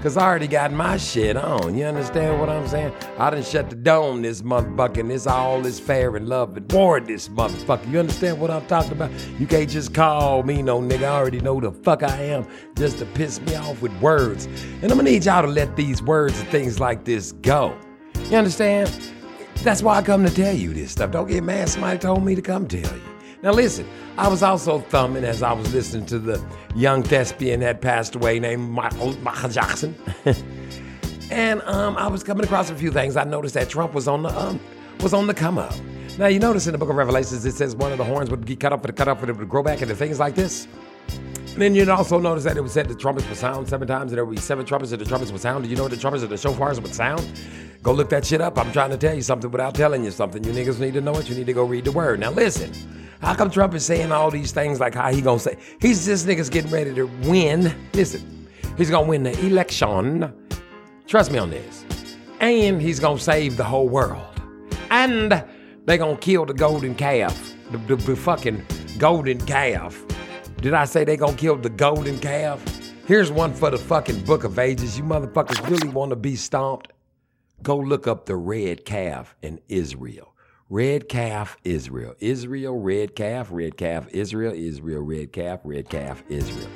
[SPEAKER 1] Cause I already got my shit on. You understand what I'm saying? I done shut the dome this motherfucker and this all is fair and love and war this motherfucker. You understand what I'm talking about? You can't just call me no nigga. I already know the fuck I am just to piss me off with words. And I'm gonna need y'all to let these words and things like this go. You understand? That's why I come to tell you this stuff. Don't get mad. Somebody told me to come tell you. Now listen, I was also thumbing as I was listening to the young thespian that passed away named Michael, Michael Jackson. and um, I was coming across a few things. I noticed that Trump was on the um, was on the come up. Now you notice in the book of Revelations it says one of the horns would get cut off and cut off and it would grow back into things like this. And then you'd also notice that it was said the trumpets would sound seven times, and there would be seven trumpets, and the trumpets would sound. Do you know what the trumpets and the shofars would sound? Go look that shit up. I'm trying to tell you something without telling you something. You niggas need to know it. You need to go read the word. Now listen. How come Trump is saying all these things like how he gonna say he's this nigga's getting ready to win? Listen, he's gonna win the election. Trust me on this. And he's gonna save the whole world. And they gonna kill the golden calf. The, the, the fucking golden calf. Did I say they gonna kill the golden calf? Here's one for the fucking book of ages. You motherfuckers really wanna be stomped? Go look up the red calf in Israel. Red calf, Israel. Israel, red calf, red calf, Israel, Israel, red calf, red calf, Israel.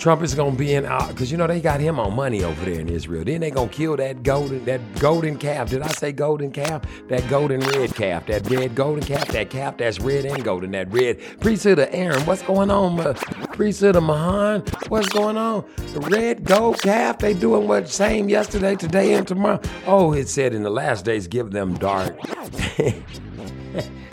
[SPEAKER 1] Trump is gonna be in because you know they got him on money over there in Israel. Then they gonna kill that golden that golden calf. Did I say golden calf? That golden red calf. That red golden calf. That calf that's red and golden. That red priesthood of Aaron. What's going on? Uh, priesthood of Mahan. What's going on? The red gold calf. They doing what same yesterday, today, and tomorrow. Oh, it said in the last days, give them dark.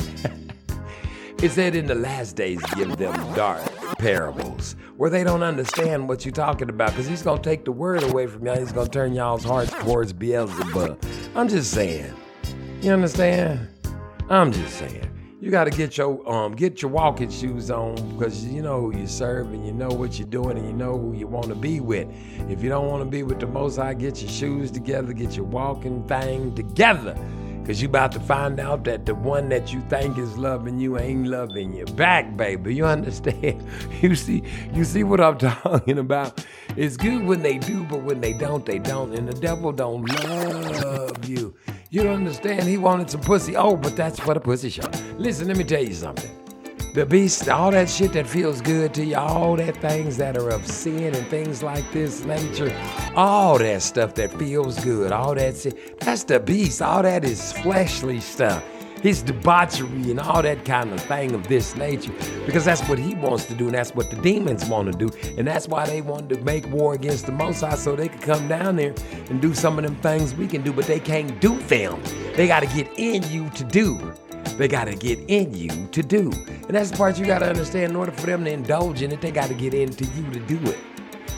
[SPEAKER 1] It said in the last days, give them dark parables where they don't understand what you're talking about because he's going to take the word away from y'all. He's going to turn y'all's hearts towards Beelzebub. I'm just saying. You understand? I'm just saying. You got to get your um get your walking shoes on because you know who you serve and you know what you're doing and you know who you want to be with. If you don't want to be with the Most High, get your shoes together, get your walking thing together. Cause you about to find out that the one that you think is loving you ain't loving you back, baby. You understand? You see, you see what I'm talking about? It's good when they do, but when they don't, they don't. And the devil don't love you. You understand? He wanted some pussy. Oh, but that's for the pussy show. Listen, let me tell you something. The beast, all that shit that feels good to you, all that things that are of sin and things like this nature, all that stuff that feels good, all that that's the beast. All that is fleshly stuff. His debauchery and all that kind of thing of this nature. Because that's what he wants to do, and that's what the demons want to do. And that's why they wanted to make war against the Most High so they could come down there and do some of them things we can do, but they can't do them. They got to get in you to do they got to get in you to do. And that's the part you got to understand. In order for them to indulge in it, they got to get into you to do it.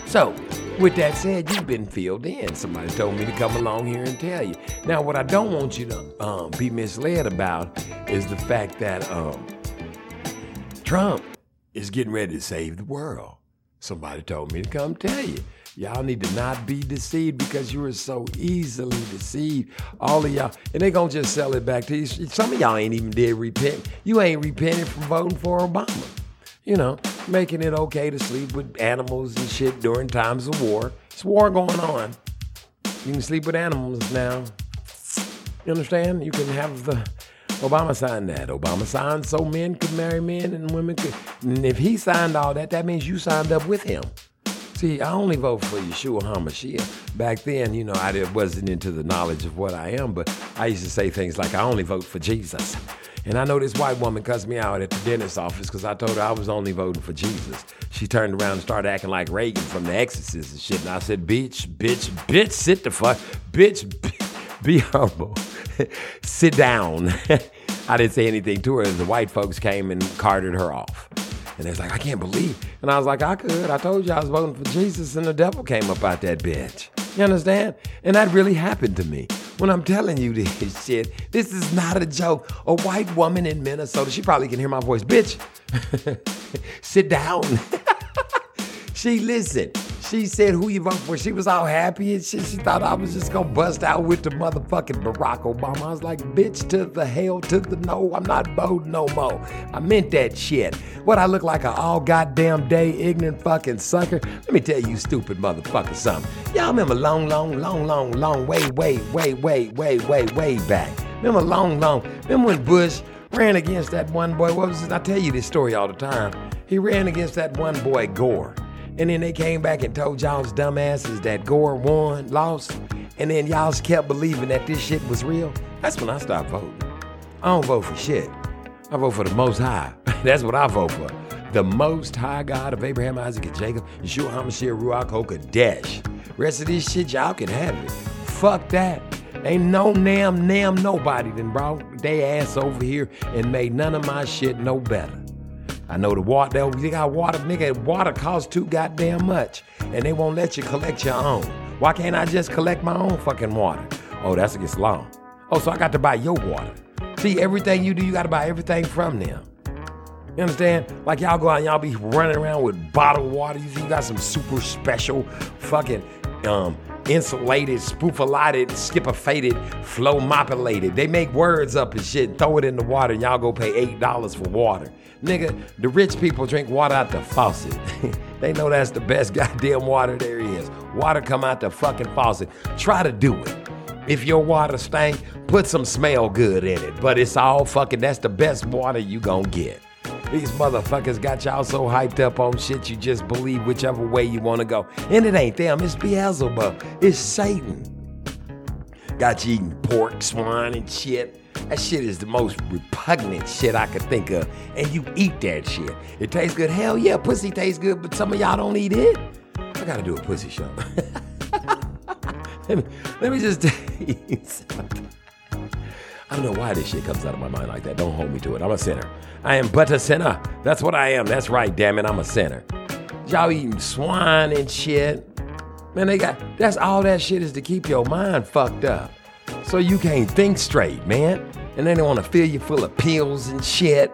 [SPEAKER 1] So, with that said, you've been filled in. Somebody told me to come along here and tell you. Now, what I don't want you to um, be misled about is the fact that um, Trump is getting ready to save the world. Somebody told me to come tell you. Y'all need to not be deceived because you are so easily deceived. All of y'all, and they gonna just sell it back to you. Some of y'all ain't even did repent. You ain't repented from voting for Obama. You know, making it okay to sleep with animals and shit during times of war. It's war going on. You can sleep with animals now. You understand? You can have the Obama signed that. Obama signed so men could marry men and women could. And if he signed all that, that means you signed up with him. See, I only vote for Yeshua HaMashiach. Back then, you know, I wasn't into the knowledge of what I am, but I used to say things like, I only vote for Jesus. And I know this white woman cussed me out at the dentist's office because I told her I was only voting for Jesus. She turned around and started acting like Regan from The Exorcist and shit. And I said, bitch, bitch, bitch, sit the fuck, bitch, be humble. sit down. I didn't say anything to her. The white folks came and carted her off. And they was like, I can't believe. And I was like, I could. I told you I was voting for Jesus, and the devil came up out that bitch. You understand? And that really happened to me. When I'm telling you this shit, this is not a joke. A white woman in Minnesota, she probably can hear my voice. Bitch, sit down. she listened. She said who you vote for. She was all happy and shit. She thought I was just gonna bust out with the motherfucking Barack Obama. I was like, bitch, to the hell, to the no. I'm not voting no more. I meant that shit. What I look like a all goddamn day ignorant fucking sucker? Let me tell you, stupid motherfucker, something. Y'all remember long, long, long, long, long, way, way, way, way, way, way, way back. Remember long, long. Remember when Bush ran against that one boy? What was it? I tell you this story all the time. He ran against that one boy, Gore. And then they came back and told y'all's dumbasses that Gore won, lost, and then y'all kept believing that this shit was real. That's when I stopped voting. I don't vote for shit. I vote for the Most High. That's what I vote for. The Most High God of Abraham, Isaac, and Jacob, Yeshua HaMashiach, Ruach HaKodesh. Rest of this shit, y'all can have it. Fuck that. Ain't no nam nam nobody then brought they ass over here and made none of my shit no better. I know the water, they got water, nigga, water costs too goddamn much. And they won't let you collect your own. Why can't I just collect my own fucking water? Oh, that's against law. Oh, so I got to buy your water. See, everything you do, you got to buy everything from them. You understand? Like y'all go out and y'all be running around with bottled water. You got some super special fucking um insulated, spoofalated, skipper faded, flow mopilated. They make words up and shit, throw it in the water, and y'all go pay eight dollars for water. Nigga, the rich people drink water out the faucet. they know that's the best goddamn water there is. Water come out the fucking faucet. Try to do it. If your water stank, put some smell good in it. But it's all fucking, that's the best water you gonna get. These motherfuckers got y'all so hyped up on shit you just believe whichever way you wanna go. And it ain't them, it's Beelzebub. It's Satan. Got you eating pork, swine, and shit. That shit is the most repugnant shit I could think of. And you eat that shit. It tastes good. Hell yeah, pussy tastes good, but some of y'all don't eat it. I gotta do a pussy show. let, me, let me just tell you something. I don't know why this shit comes out of my mind like that. Don't hold me to it. I'm a sinner. I am but a sinner. That's what I am. That's right, damn it. I'm a sinner. Y'all eating swine and shit. Man, they got that's all that shit is to keep your mind fucked up. So you can't think straight, man. And then they want to fill you full of pills and shit.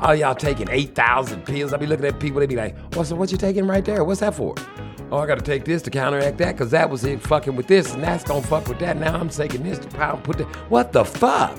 [SPEAKER 1] All y'all taking 8,000 pills. I be looking at people, they be like, what's what you taking right there? What's that for? Oh, I gotta take this to counteract that, cause that was it fucking with this, and that's gonna fuck with that. Now I'm taking this to pound put that. What the fuck?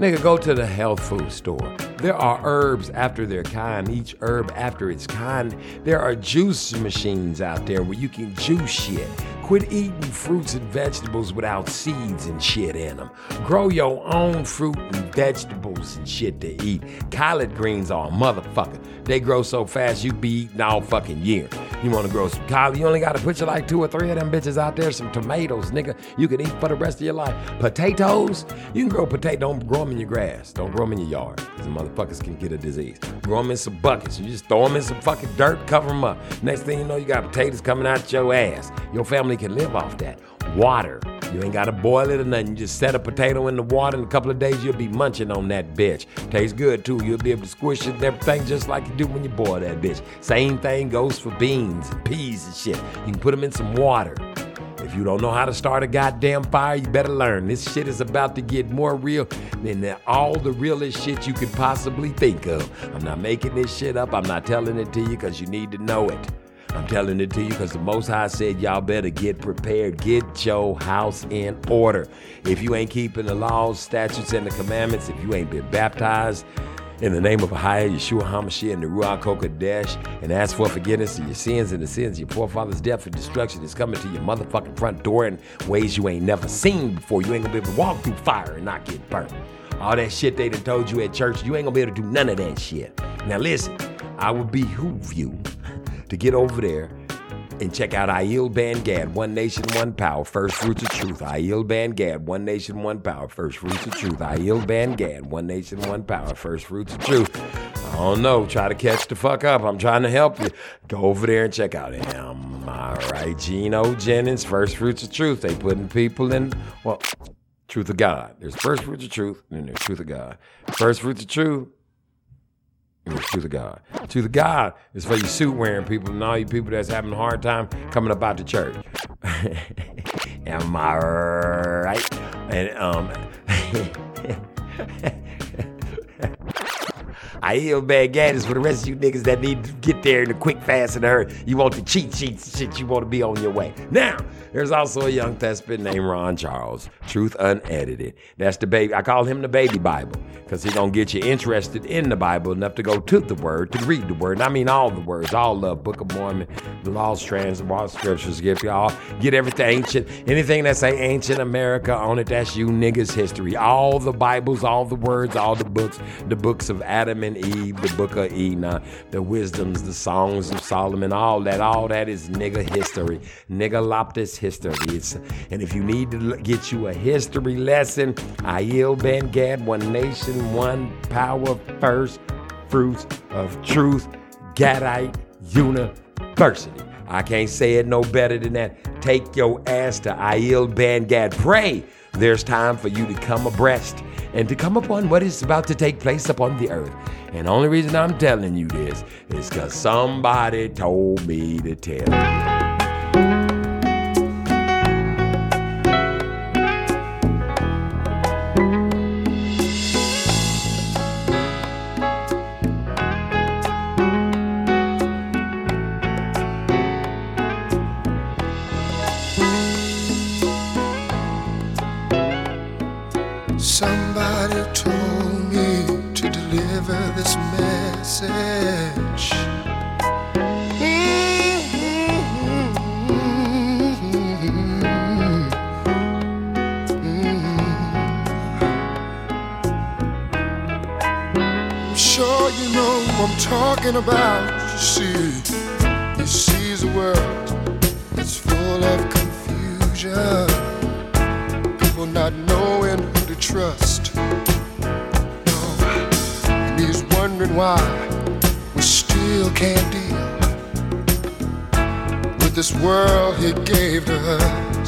[SPEAKER 1] Nigga, go to the health food store. There are herbs after their kind, each herb after its kind. There are juice machines out there where you can juice shit. Quit eating fruits and vegetables without seeds and shit in them. Grow your own fruit and vegetables and shit to eat. Collard greens are a motherfucker. They grow so fast you be eating all fucking year. You wanna grow some collard, you only gotta put you like two or three of them bitches out there, some tomatoes, nigga. You can eat for the rest of your life. Potatoes, you can grow potato, don't grow them in your grass. Don't grow them in your yard, because the motherfuckers can get a disease. Grow them in some buckets. You just throw them in some fucking dirt, cover them up. Next thing you know, you got potatoes coming out your ass. Your family can live off that. Water. You ain't gotta boil it or nothing. You just set a potato in the water in a couple of days, you'll be munching on that bitch. Tastes good too. You'll be able to squish it and everything just like you do when you boil that bitch. Same thing goes for beans and peas and shit. You can put them in some water. If you don't know how to start a goddamn fire, you better learn. This shit is about to get more real than all the realest shit you could possibly think of. I'm not making this shit up. I'm not telling it to you because you need to know it. I'm telling it to you because the Most High said y'all better get prepared. Get your house in order. If you ain't keeping the laws, statutes, and the commandments, if you ain't been baptized in the name of Ahia, Yeshua HaMashiach, and the Ruach HaKodesh, and ask for forgiveness of your sins and the sins of your forefathers' death and destruction is coming to your motherfucking front door in ways you ain't never seen before. You ain't gonna be able to walk through fire and not get burnt. All that shit they done told you at church, you ain't gonna be able to do none of that shit. Now listen, I would behoove you to get over there and check out Aiel Ben Gad, One Nation, One Power, First Fruits of Truth. Aiel Ben Gad, One Nation, One Power, First Fruits of Truth. Aiel Ben Gad, One Nation, One Power, First Fruits of Truth. I don't know. Try to catch the fuck up. I'm trying to help you. Go over there and check out him. All right, right? Gino Jennings, First Fruits of Truth. They putting people in, well, Truth of God. There's First Fruits of Truth, and then there's Truth of God. First Fruits of Truth, Truth of God. To the God is for you suit wearing people and all you people that's having a hard time coming up out the church. Am I right? And um I heal bad gadgets for the rest of you niggas that need to get there in a quick, fast, and hurry. You want the cheat sheets, shit. You want to be on your way. Now, there's also a young thespian named Ron Charles, Truth Unedited. That's the baby. I call him the baby Bible because he gonna get you interested in the Bible enough to go to the Word, to read the Word. And I mean all the words, all the Book of Mormon, the Lost Trans, the Lost Scriptures. Get y'all get everything ancient, anything that say ancient America on it. That's you niggas' history. All the Bibles, all the words, all the books, the books of Adam and Eve, the Book of Enoch, the wisdoms, the songs of Solomon, all that, all that is nigga history, nigga loptis history. It's, and if you need to get you a history lesson, Aiel Ben Gad, One Nation, One Power, First Fruits of Truth, Gadite University. I can't say it no better than that. Take your ass to Aiel Ben Gad. Pray there's time for you to come abreast and to come upon what is about to take place upon the earth. And the only reason I'm telling you this is because somebody told me to tell you.
[SPEAKER 8] Talking about. See, he sees a world that's full of confusion people not knowing who to trust. No, and he's wondering why we still can't deal with this world he gave to us.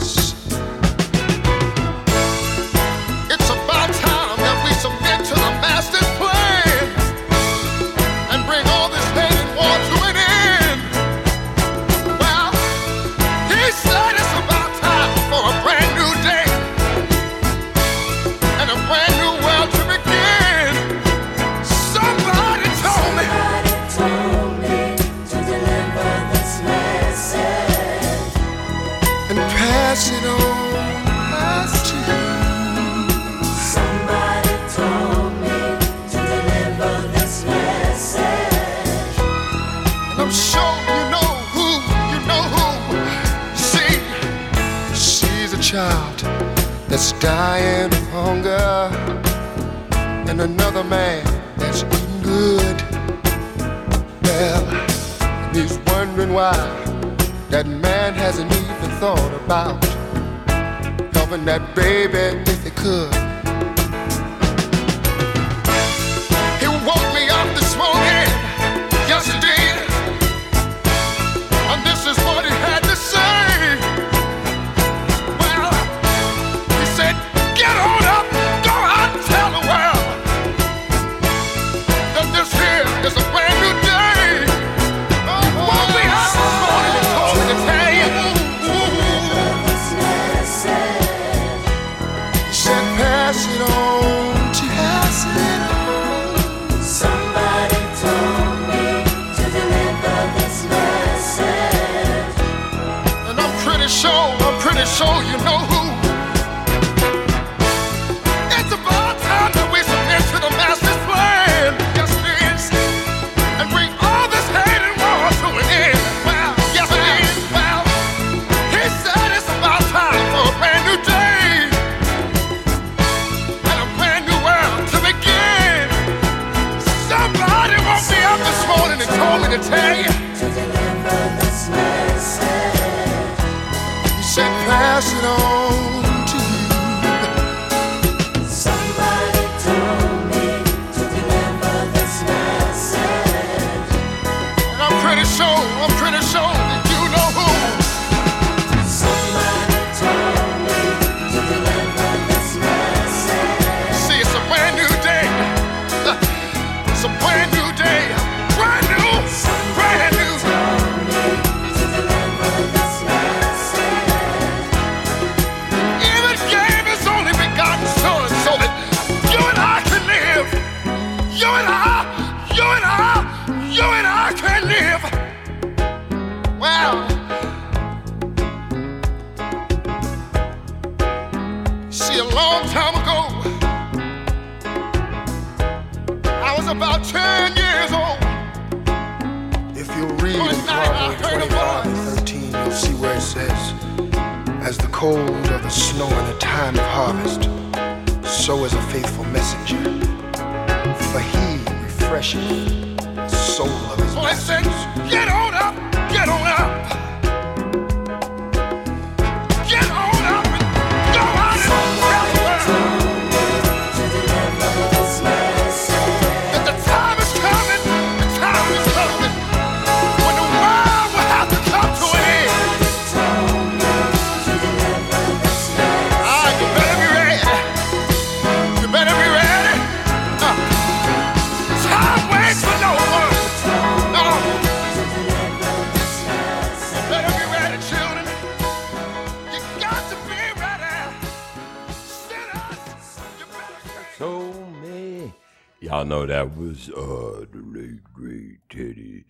[SPEAKER 8] So
[SPEAKER 1] me. Y'all know that was uh the late great Teddy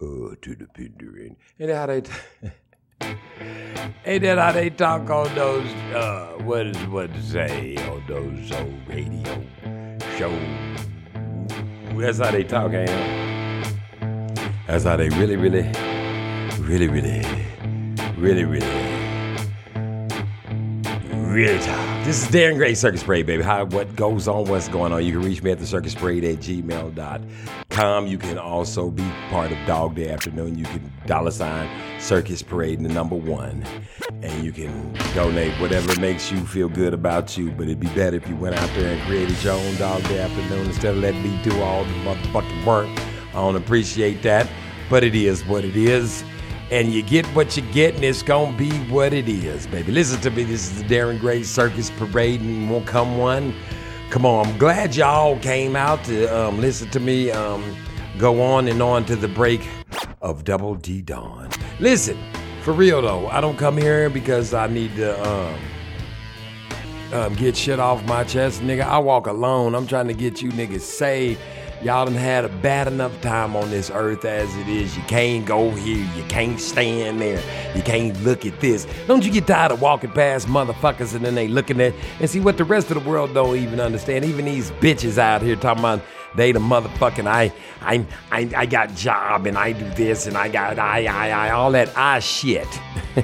[SPEAKER 1] uh to the Pinderin. And how they Ain't that how they talk on those uh what is what to say on those old radio shows? That's how they talk, ain't it? That's how they really, really, really, really, really, really Real talk. This is Darren Gray, Circus Parade, baby. How what goes on, what's going on. You can reach me at the circus parade at gmail.com. You can also be part of Dog Day Afternoon. You can dollar sign Circus Parade the number one. And you can donate whatever makes you feel good about you. But it'd be better if you went out there and created your own Dog Day Afternoon instead of letting me do all the motherfucking work. I don't appreciate that. But it is what it is and you get what you get, and it's gonna be what it is, baby. Listen to me. This is the Darren Gray Circus Parade, and won't come one. Come on, I'm glad y'all came out to um, listen to me um, go on and on to the break of Double D Dawn. Listen, for real though, I don't come here because I need to um, um, get shit off my chest, nigga. I walk alone. I'm trying to get you niggas saved. Y'all done had a bad enough time on this earth as it is. You can't go here. You can't stand there. You can't look at this. Don't you get tired of walking past motherfuckers and then they looking at and see what the rest of the world don't even understand. Even these bitches out here talking about they the motherfucking I I I, I got job and I do this and I got I I I all that I shit.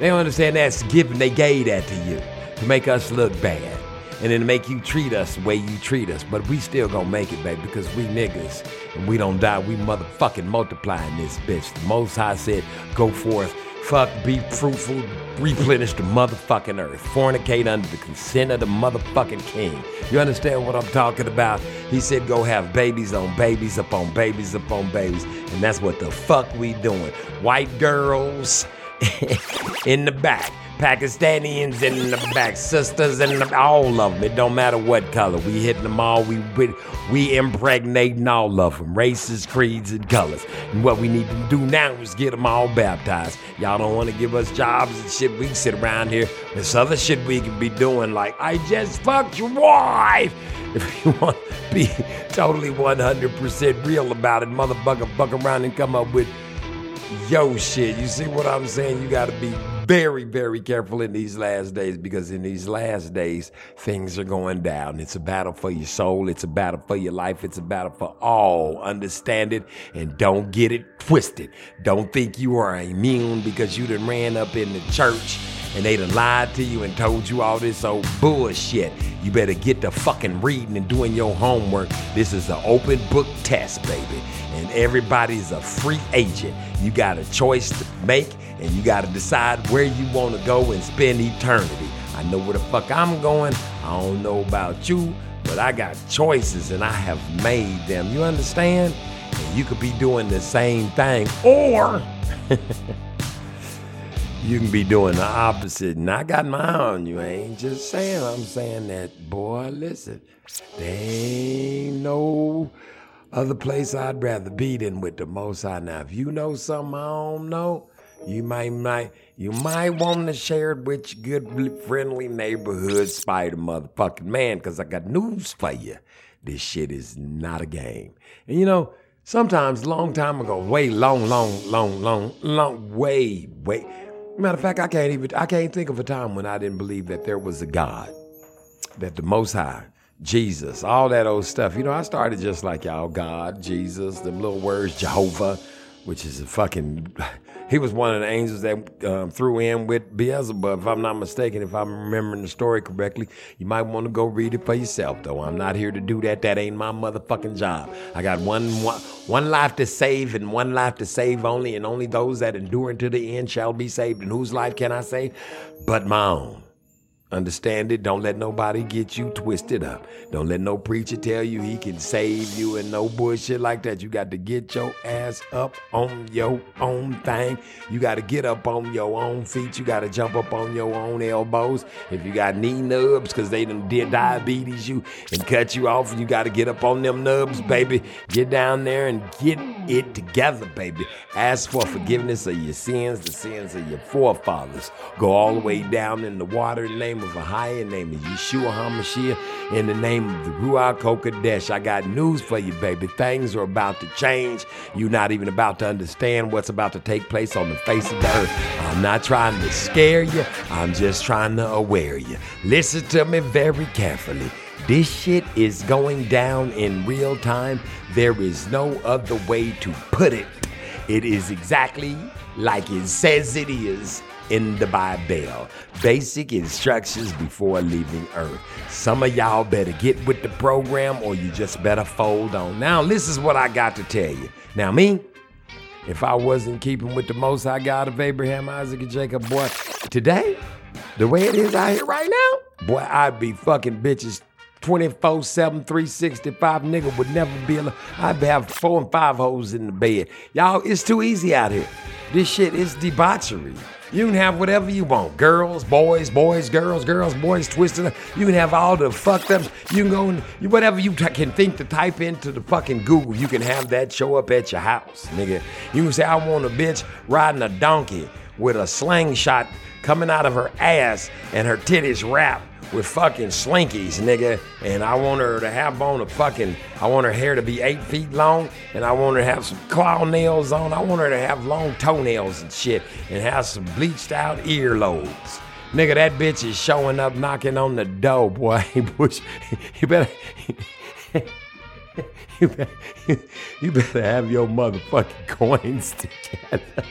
[SPEAKER 1] they don't understand that's giving They gave that to you to make us look bad and to make you treat us the way you treat us. But we still gonna make it, baby, because we niggas and we don't die. We motherfucking multiplying this bitch. The Most High said, go forth, fuck, be fruitful, replenish the motherfucking earth, fornicate under the consent of the motherfucking king. You understand what I'm talking about? He said, go have babies on babies upon babies upon babies. And that's what the fuck we doing. White girls in the back. Pakistanians in the back, sisters in the all of them. It don't matter what color. We hitting them all. We we, we impregnating all of them, races, creeds, and colors. And what we need to do now is get them all baptized. Y'all don't want to give us jobs and shit. We sit around here. There's other shit we can be doing, like I just fucked your wife. If you want to be totally 100% real about it, motherfucker, fuck around and come up with yo shit. You see what I'm saying? You got to be very, very careful in these last days because in these last days, things are going down. It's a battle for your soul. It's a battle for your life. It's a battle for all. Understand it and don't get it twisted. Don't think you are immune because you done ran up in the church and they done lied to you and told you all this old bullshit. You better get to fucking reading and doing your homework. This is an open book test, baby. And everybody's a free agent. You got a choice to make, and you got to decide where you want to go and spend eternity. I know where the fuck I'm going. I don't know about you, but I got choices and I have made them. You understand? And you could be doing the same thing, or you can be doing the opposite. And I got my eye on you. I ain't just saying, I'm saying that, boy, listen, there ain't no other place I'd rather be than with the Most High. Now, if you know something I don't know, you might, might, you might want to share it with your good, friendly neighborhood spider motherfucking man, because I got news for you. This shit is not a game. And you know, sometimes, long time ago, way long, long, long, long, long, way, way. Matter of fact, I can't even, I can't think of a time when I didn't believe that there was a God, that the Most High, Jesus, all that old stuff. You know, I started just like y'all, God, Jesus, them little words, Jehovah, which is a fucking. He was one of the angels that um, threw in with Beelzebub, if I'm not mistaken, if I'm remembering the story correctly. You might want to go read it for yourself, though. I'm not here to do that. That ain't my motherfucking job. I got one, one, one life to save and one life to save only, and only those that endure unto the end shall be saved. And whose life can I save? But my own. Understand it. Don't let nobody get you twisted up. Don't let no preacher tell you he can save you and no bullshit like that. You got to get your ass up on your own thing. You got to get up on your own feet. You got to jump up on your own elbows. If you got knee nubs, because they done did diabetes you and cut you off, you got to get up on them nubs, baby. Get down there and get it together, baby. Ask for forgiveness of your sins, the sins of your forefathers. Go all the way down in the water the name of Ahia, in the name of Yeshua HaMashiach, in the name of the Ruach HaKodesh. I got news for you, baby. Things are about to change. You're not even about to understand what's about to take place on the face of the earth. I'm not trying to scare you. I'm just trying to aware you. Listen to me very carefully. This shit is going down in real time. There is no other way to put it. It is exactly like it says it is in the Bible. Basic instructions before leaving Earth. Some of y'all better get with the program or you just better fold on. Now, this is what I got to tell you. Now, me, if I wasn't keeping with the most high God of Abraham, Isaac, and Jacob, boy, today, the way it is out here right now, boy, I'd be fucking bitches 24 7, 365. Nigga would never be able I'd have four and five hoes in the bed. Y'all, it's too easy out here. This shit is debauchery. You can have whatever you want. Girls, boys, boys, girls, girls, boys, twisted up. You can have all the fucked ups. You can go and whatever you t- can think to type into the fucking Google. You can have that show up at your house, nigga. You can say, I want a bitch riding a donkey with a slingshot coming out of her ass and her titties wrapped with fucking slinkies, nigga. And I want her to have on a fucking, I want her hair to be eight feet long, and I want her to have some claw nails on. I want her to have long toenails and shit, and have some bleached out earlobes. Nigga, that bitch is showing up knocking on the door, boy. Bush, you better. You better, you better have your motherfucking coins together.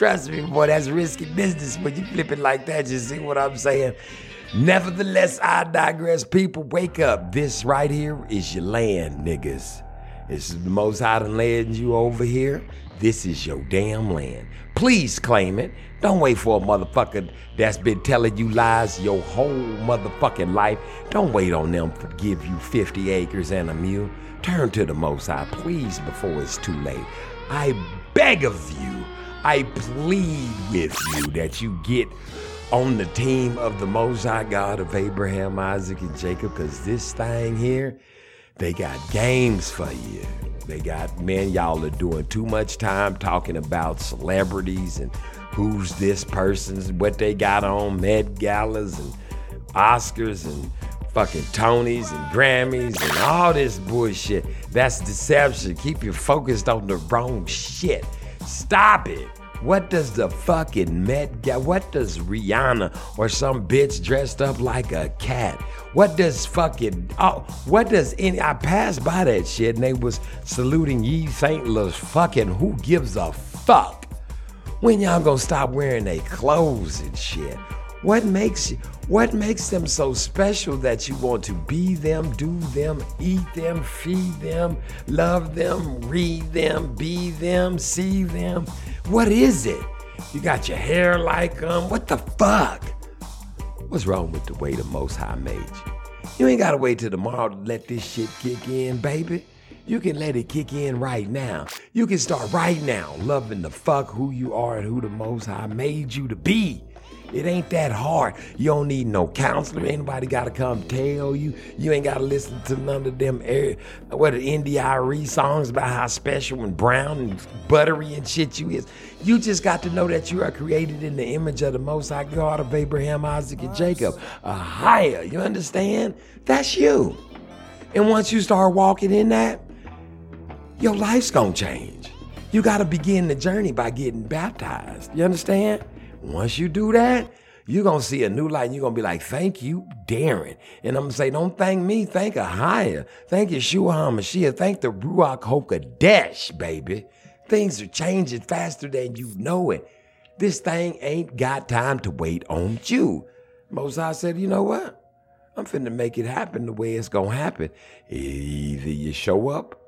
[SPEAKER 1] Trust me, boy, that's risky business when you flip it like that. You see what I'm saying? Nevertheless, I digress. People, wake up. This right here is your land, niggas. This is the most high done led you over here. This is your damn land. Please claim it. Don't wait for a motherfucker that's been telling you lies your whole motherfucking life. Don't wait on them to give you 50 acres and a mule. Turn to the Most High, please, before it's too late. I beg of you, I plead with you that you get on the team of the Most High God of Abraham, Isaac, and Jacob, because this thing here, they got games for you. They got, man, y'all are doing too much time talking about celebrities and who's this person's, what they got on, Met Galas and Oscars and fucking Tonys and Grammys and all this bullshit. That's deception. Keep you focused on the wrong shit. Stop it. What does the fucking Met Gala, what does Rihanna or some bitch dressed up like a cat? What does fucking, oh, what does any, I passed by that shit and they was saluting Ye Saint Louis fucking, who gives a fuck? When y'all gonna stop wearing their clothes and shit? What makes you what makes them so special that you want to be them, do them, eat them, feed them, love them, read them, be them, see them? What is it? You got your hair like them? What the fuck? What's wrong with the way the Most High made you? You ain't gotta wait till tomorrow to let this shit kick in, baby. You can let it kick in right now. You can start right now loving the fuck who you are and who the Most High made you to be. It ain't that hard. You don't need no counselor. Anybody gotta come tell you. You ain't gotta listen to none of them air, what the India.Arie songs about how special and brown and buttery and shit you is. You just got to know that you are created in the image of the Most High God of Abraham, Isaac, and Jacob. A higher. You understand? That's you. And once you start walking in that, your life's gonna change. You gotta begin the journey by getting baptized. You understand? Once you do that, you're gonna see a new light and you're gonna be like, thank you, Darren. And I'm gonna say, don't thank me, thank a higher. Thank Yeshua HaMashiach, thank the Ruach HaKodesh, baby. Things are changing faster than you know it. This thing ain't got time to wait on you. Moses said, you know what? I'm finna make it happen the way it's gonna happen. Either you show up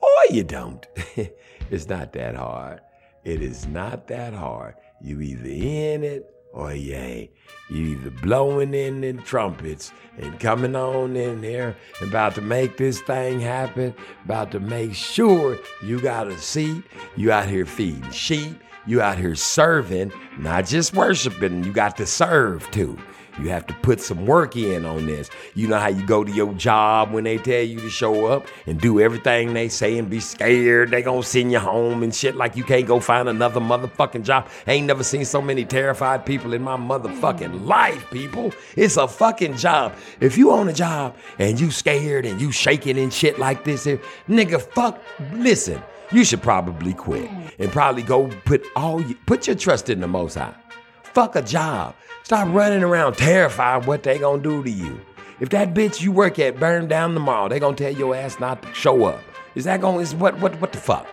[SPEAKER 1] or you don't. it's not that hard. It is not that hard. You either in it or you ain't. You either blowing in the trumpets and coming on in there, about to make this thing happen, about to make sure you got a seat, you out here feeding sheep, you out here serving, not just worshiping, you got to serve too. You have to put some work in on this. You know how you go to your job when they tell you to show up and do everything they say and be scared they gonna send you home and shit like you can't go find another motherfucking job. ain't never seen so many terrified people in my motherfucking life, people. It's a fucking job. If you own a job and you scared and you shaking and shit like this nigga, fuck, listen, you should probably quit and probably go put all you, put your trust in the Most High. Fuck a job. Stop running around terrified what they gonna do to you. If that bitch you work at burn down tomorrow, they gonna tell your ass not to show up. Is that gonna is what what what the fuck?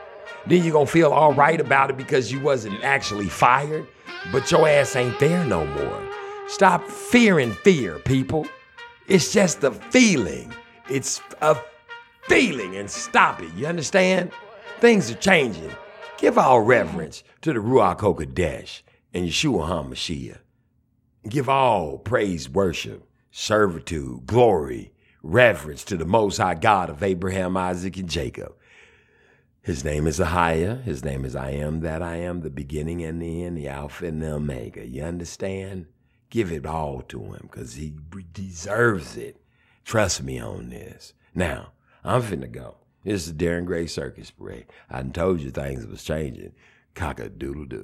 [SPEAKER 1] Then you gonna feel all right about it because you wasn't actually fired, but your ass ain't there no more. Stop fearing fear, people. It's just a feeling. It's a feeling and stop it. You understand? Things are changing. Give all reverence to the Ruach HaKodesh and Yeshua HaMashiach. Give all praise, worship, servitude, glory, reverence to the Most High God of Abraham, Isaac, and Jacob. His name is Ahiah. His name is I am that I am, the beginning and the end, the Alpha and the Omega. You understand? Give it all to him because he deserves it. Trust me on this. Now, I'm finna go. This is the Darren Gray Circus Parade. I told you things was changing. Cock a doodle doo.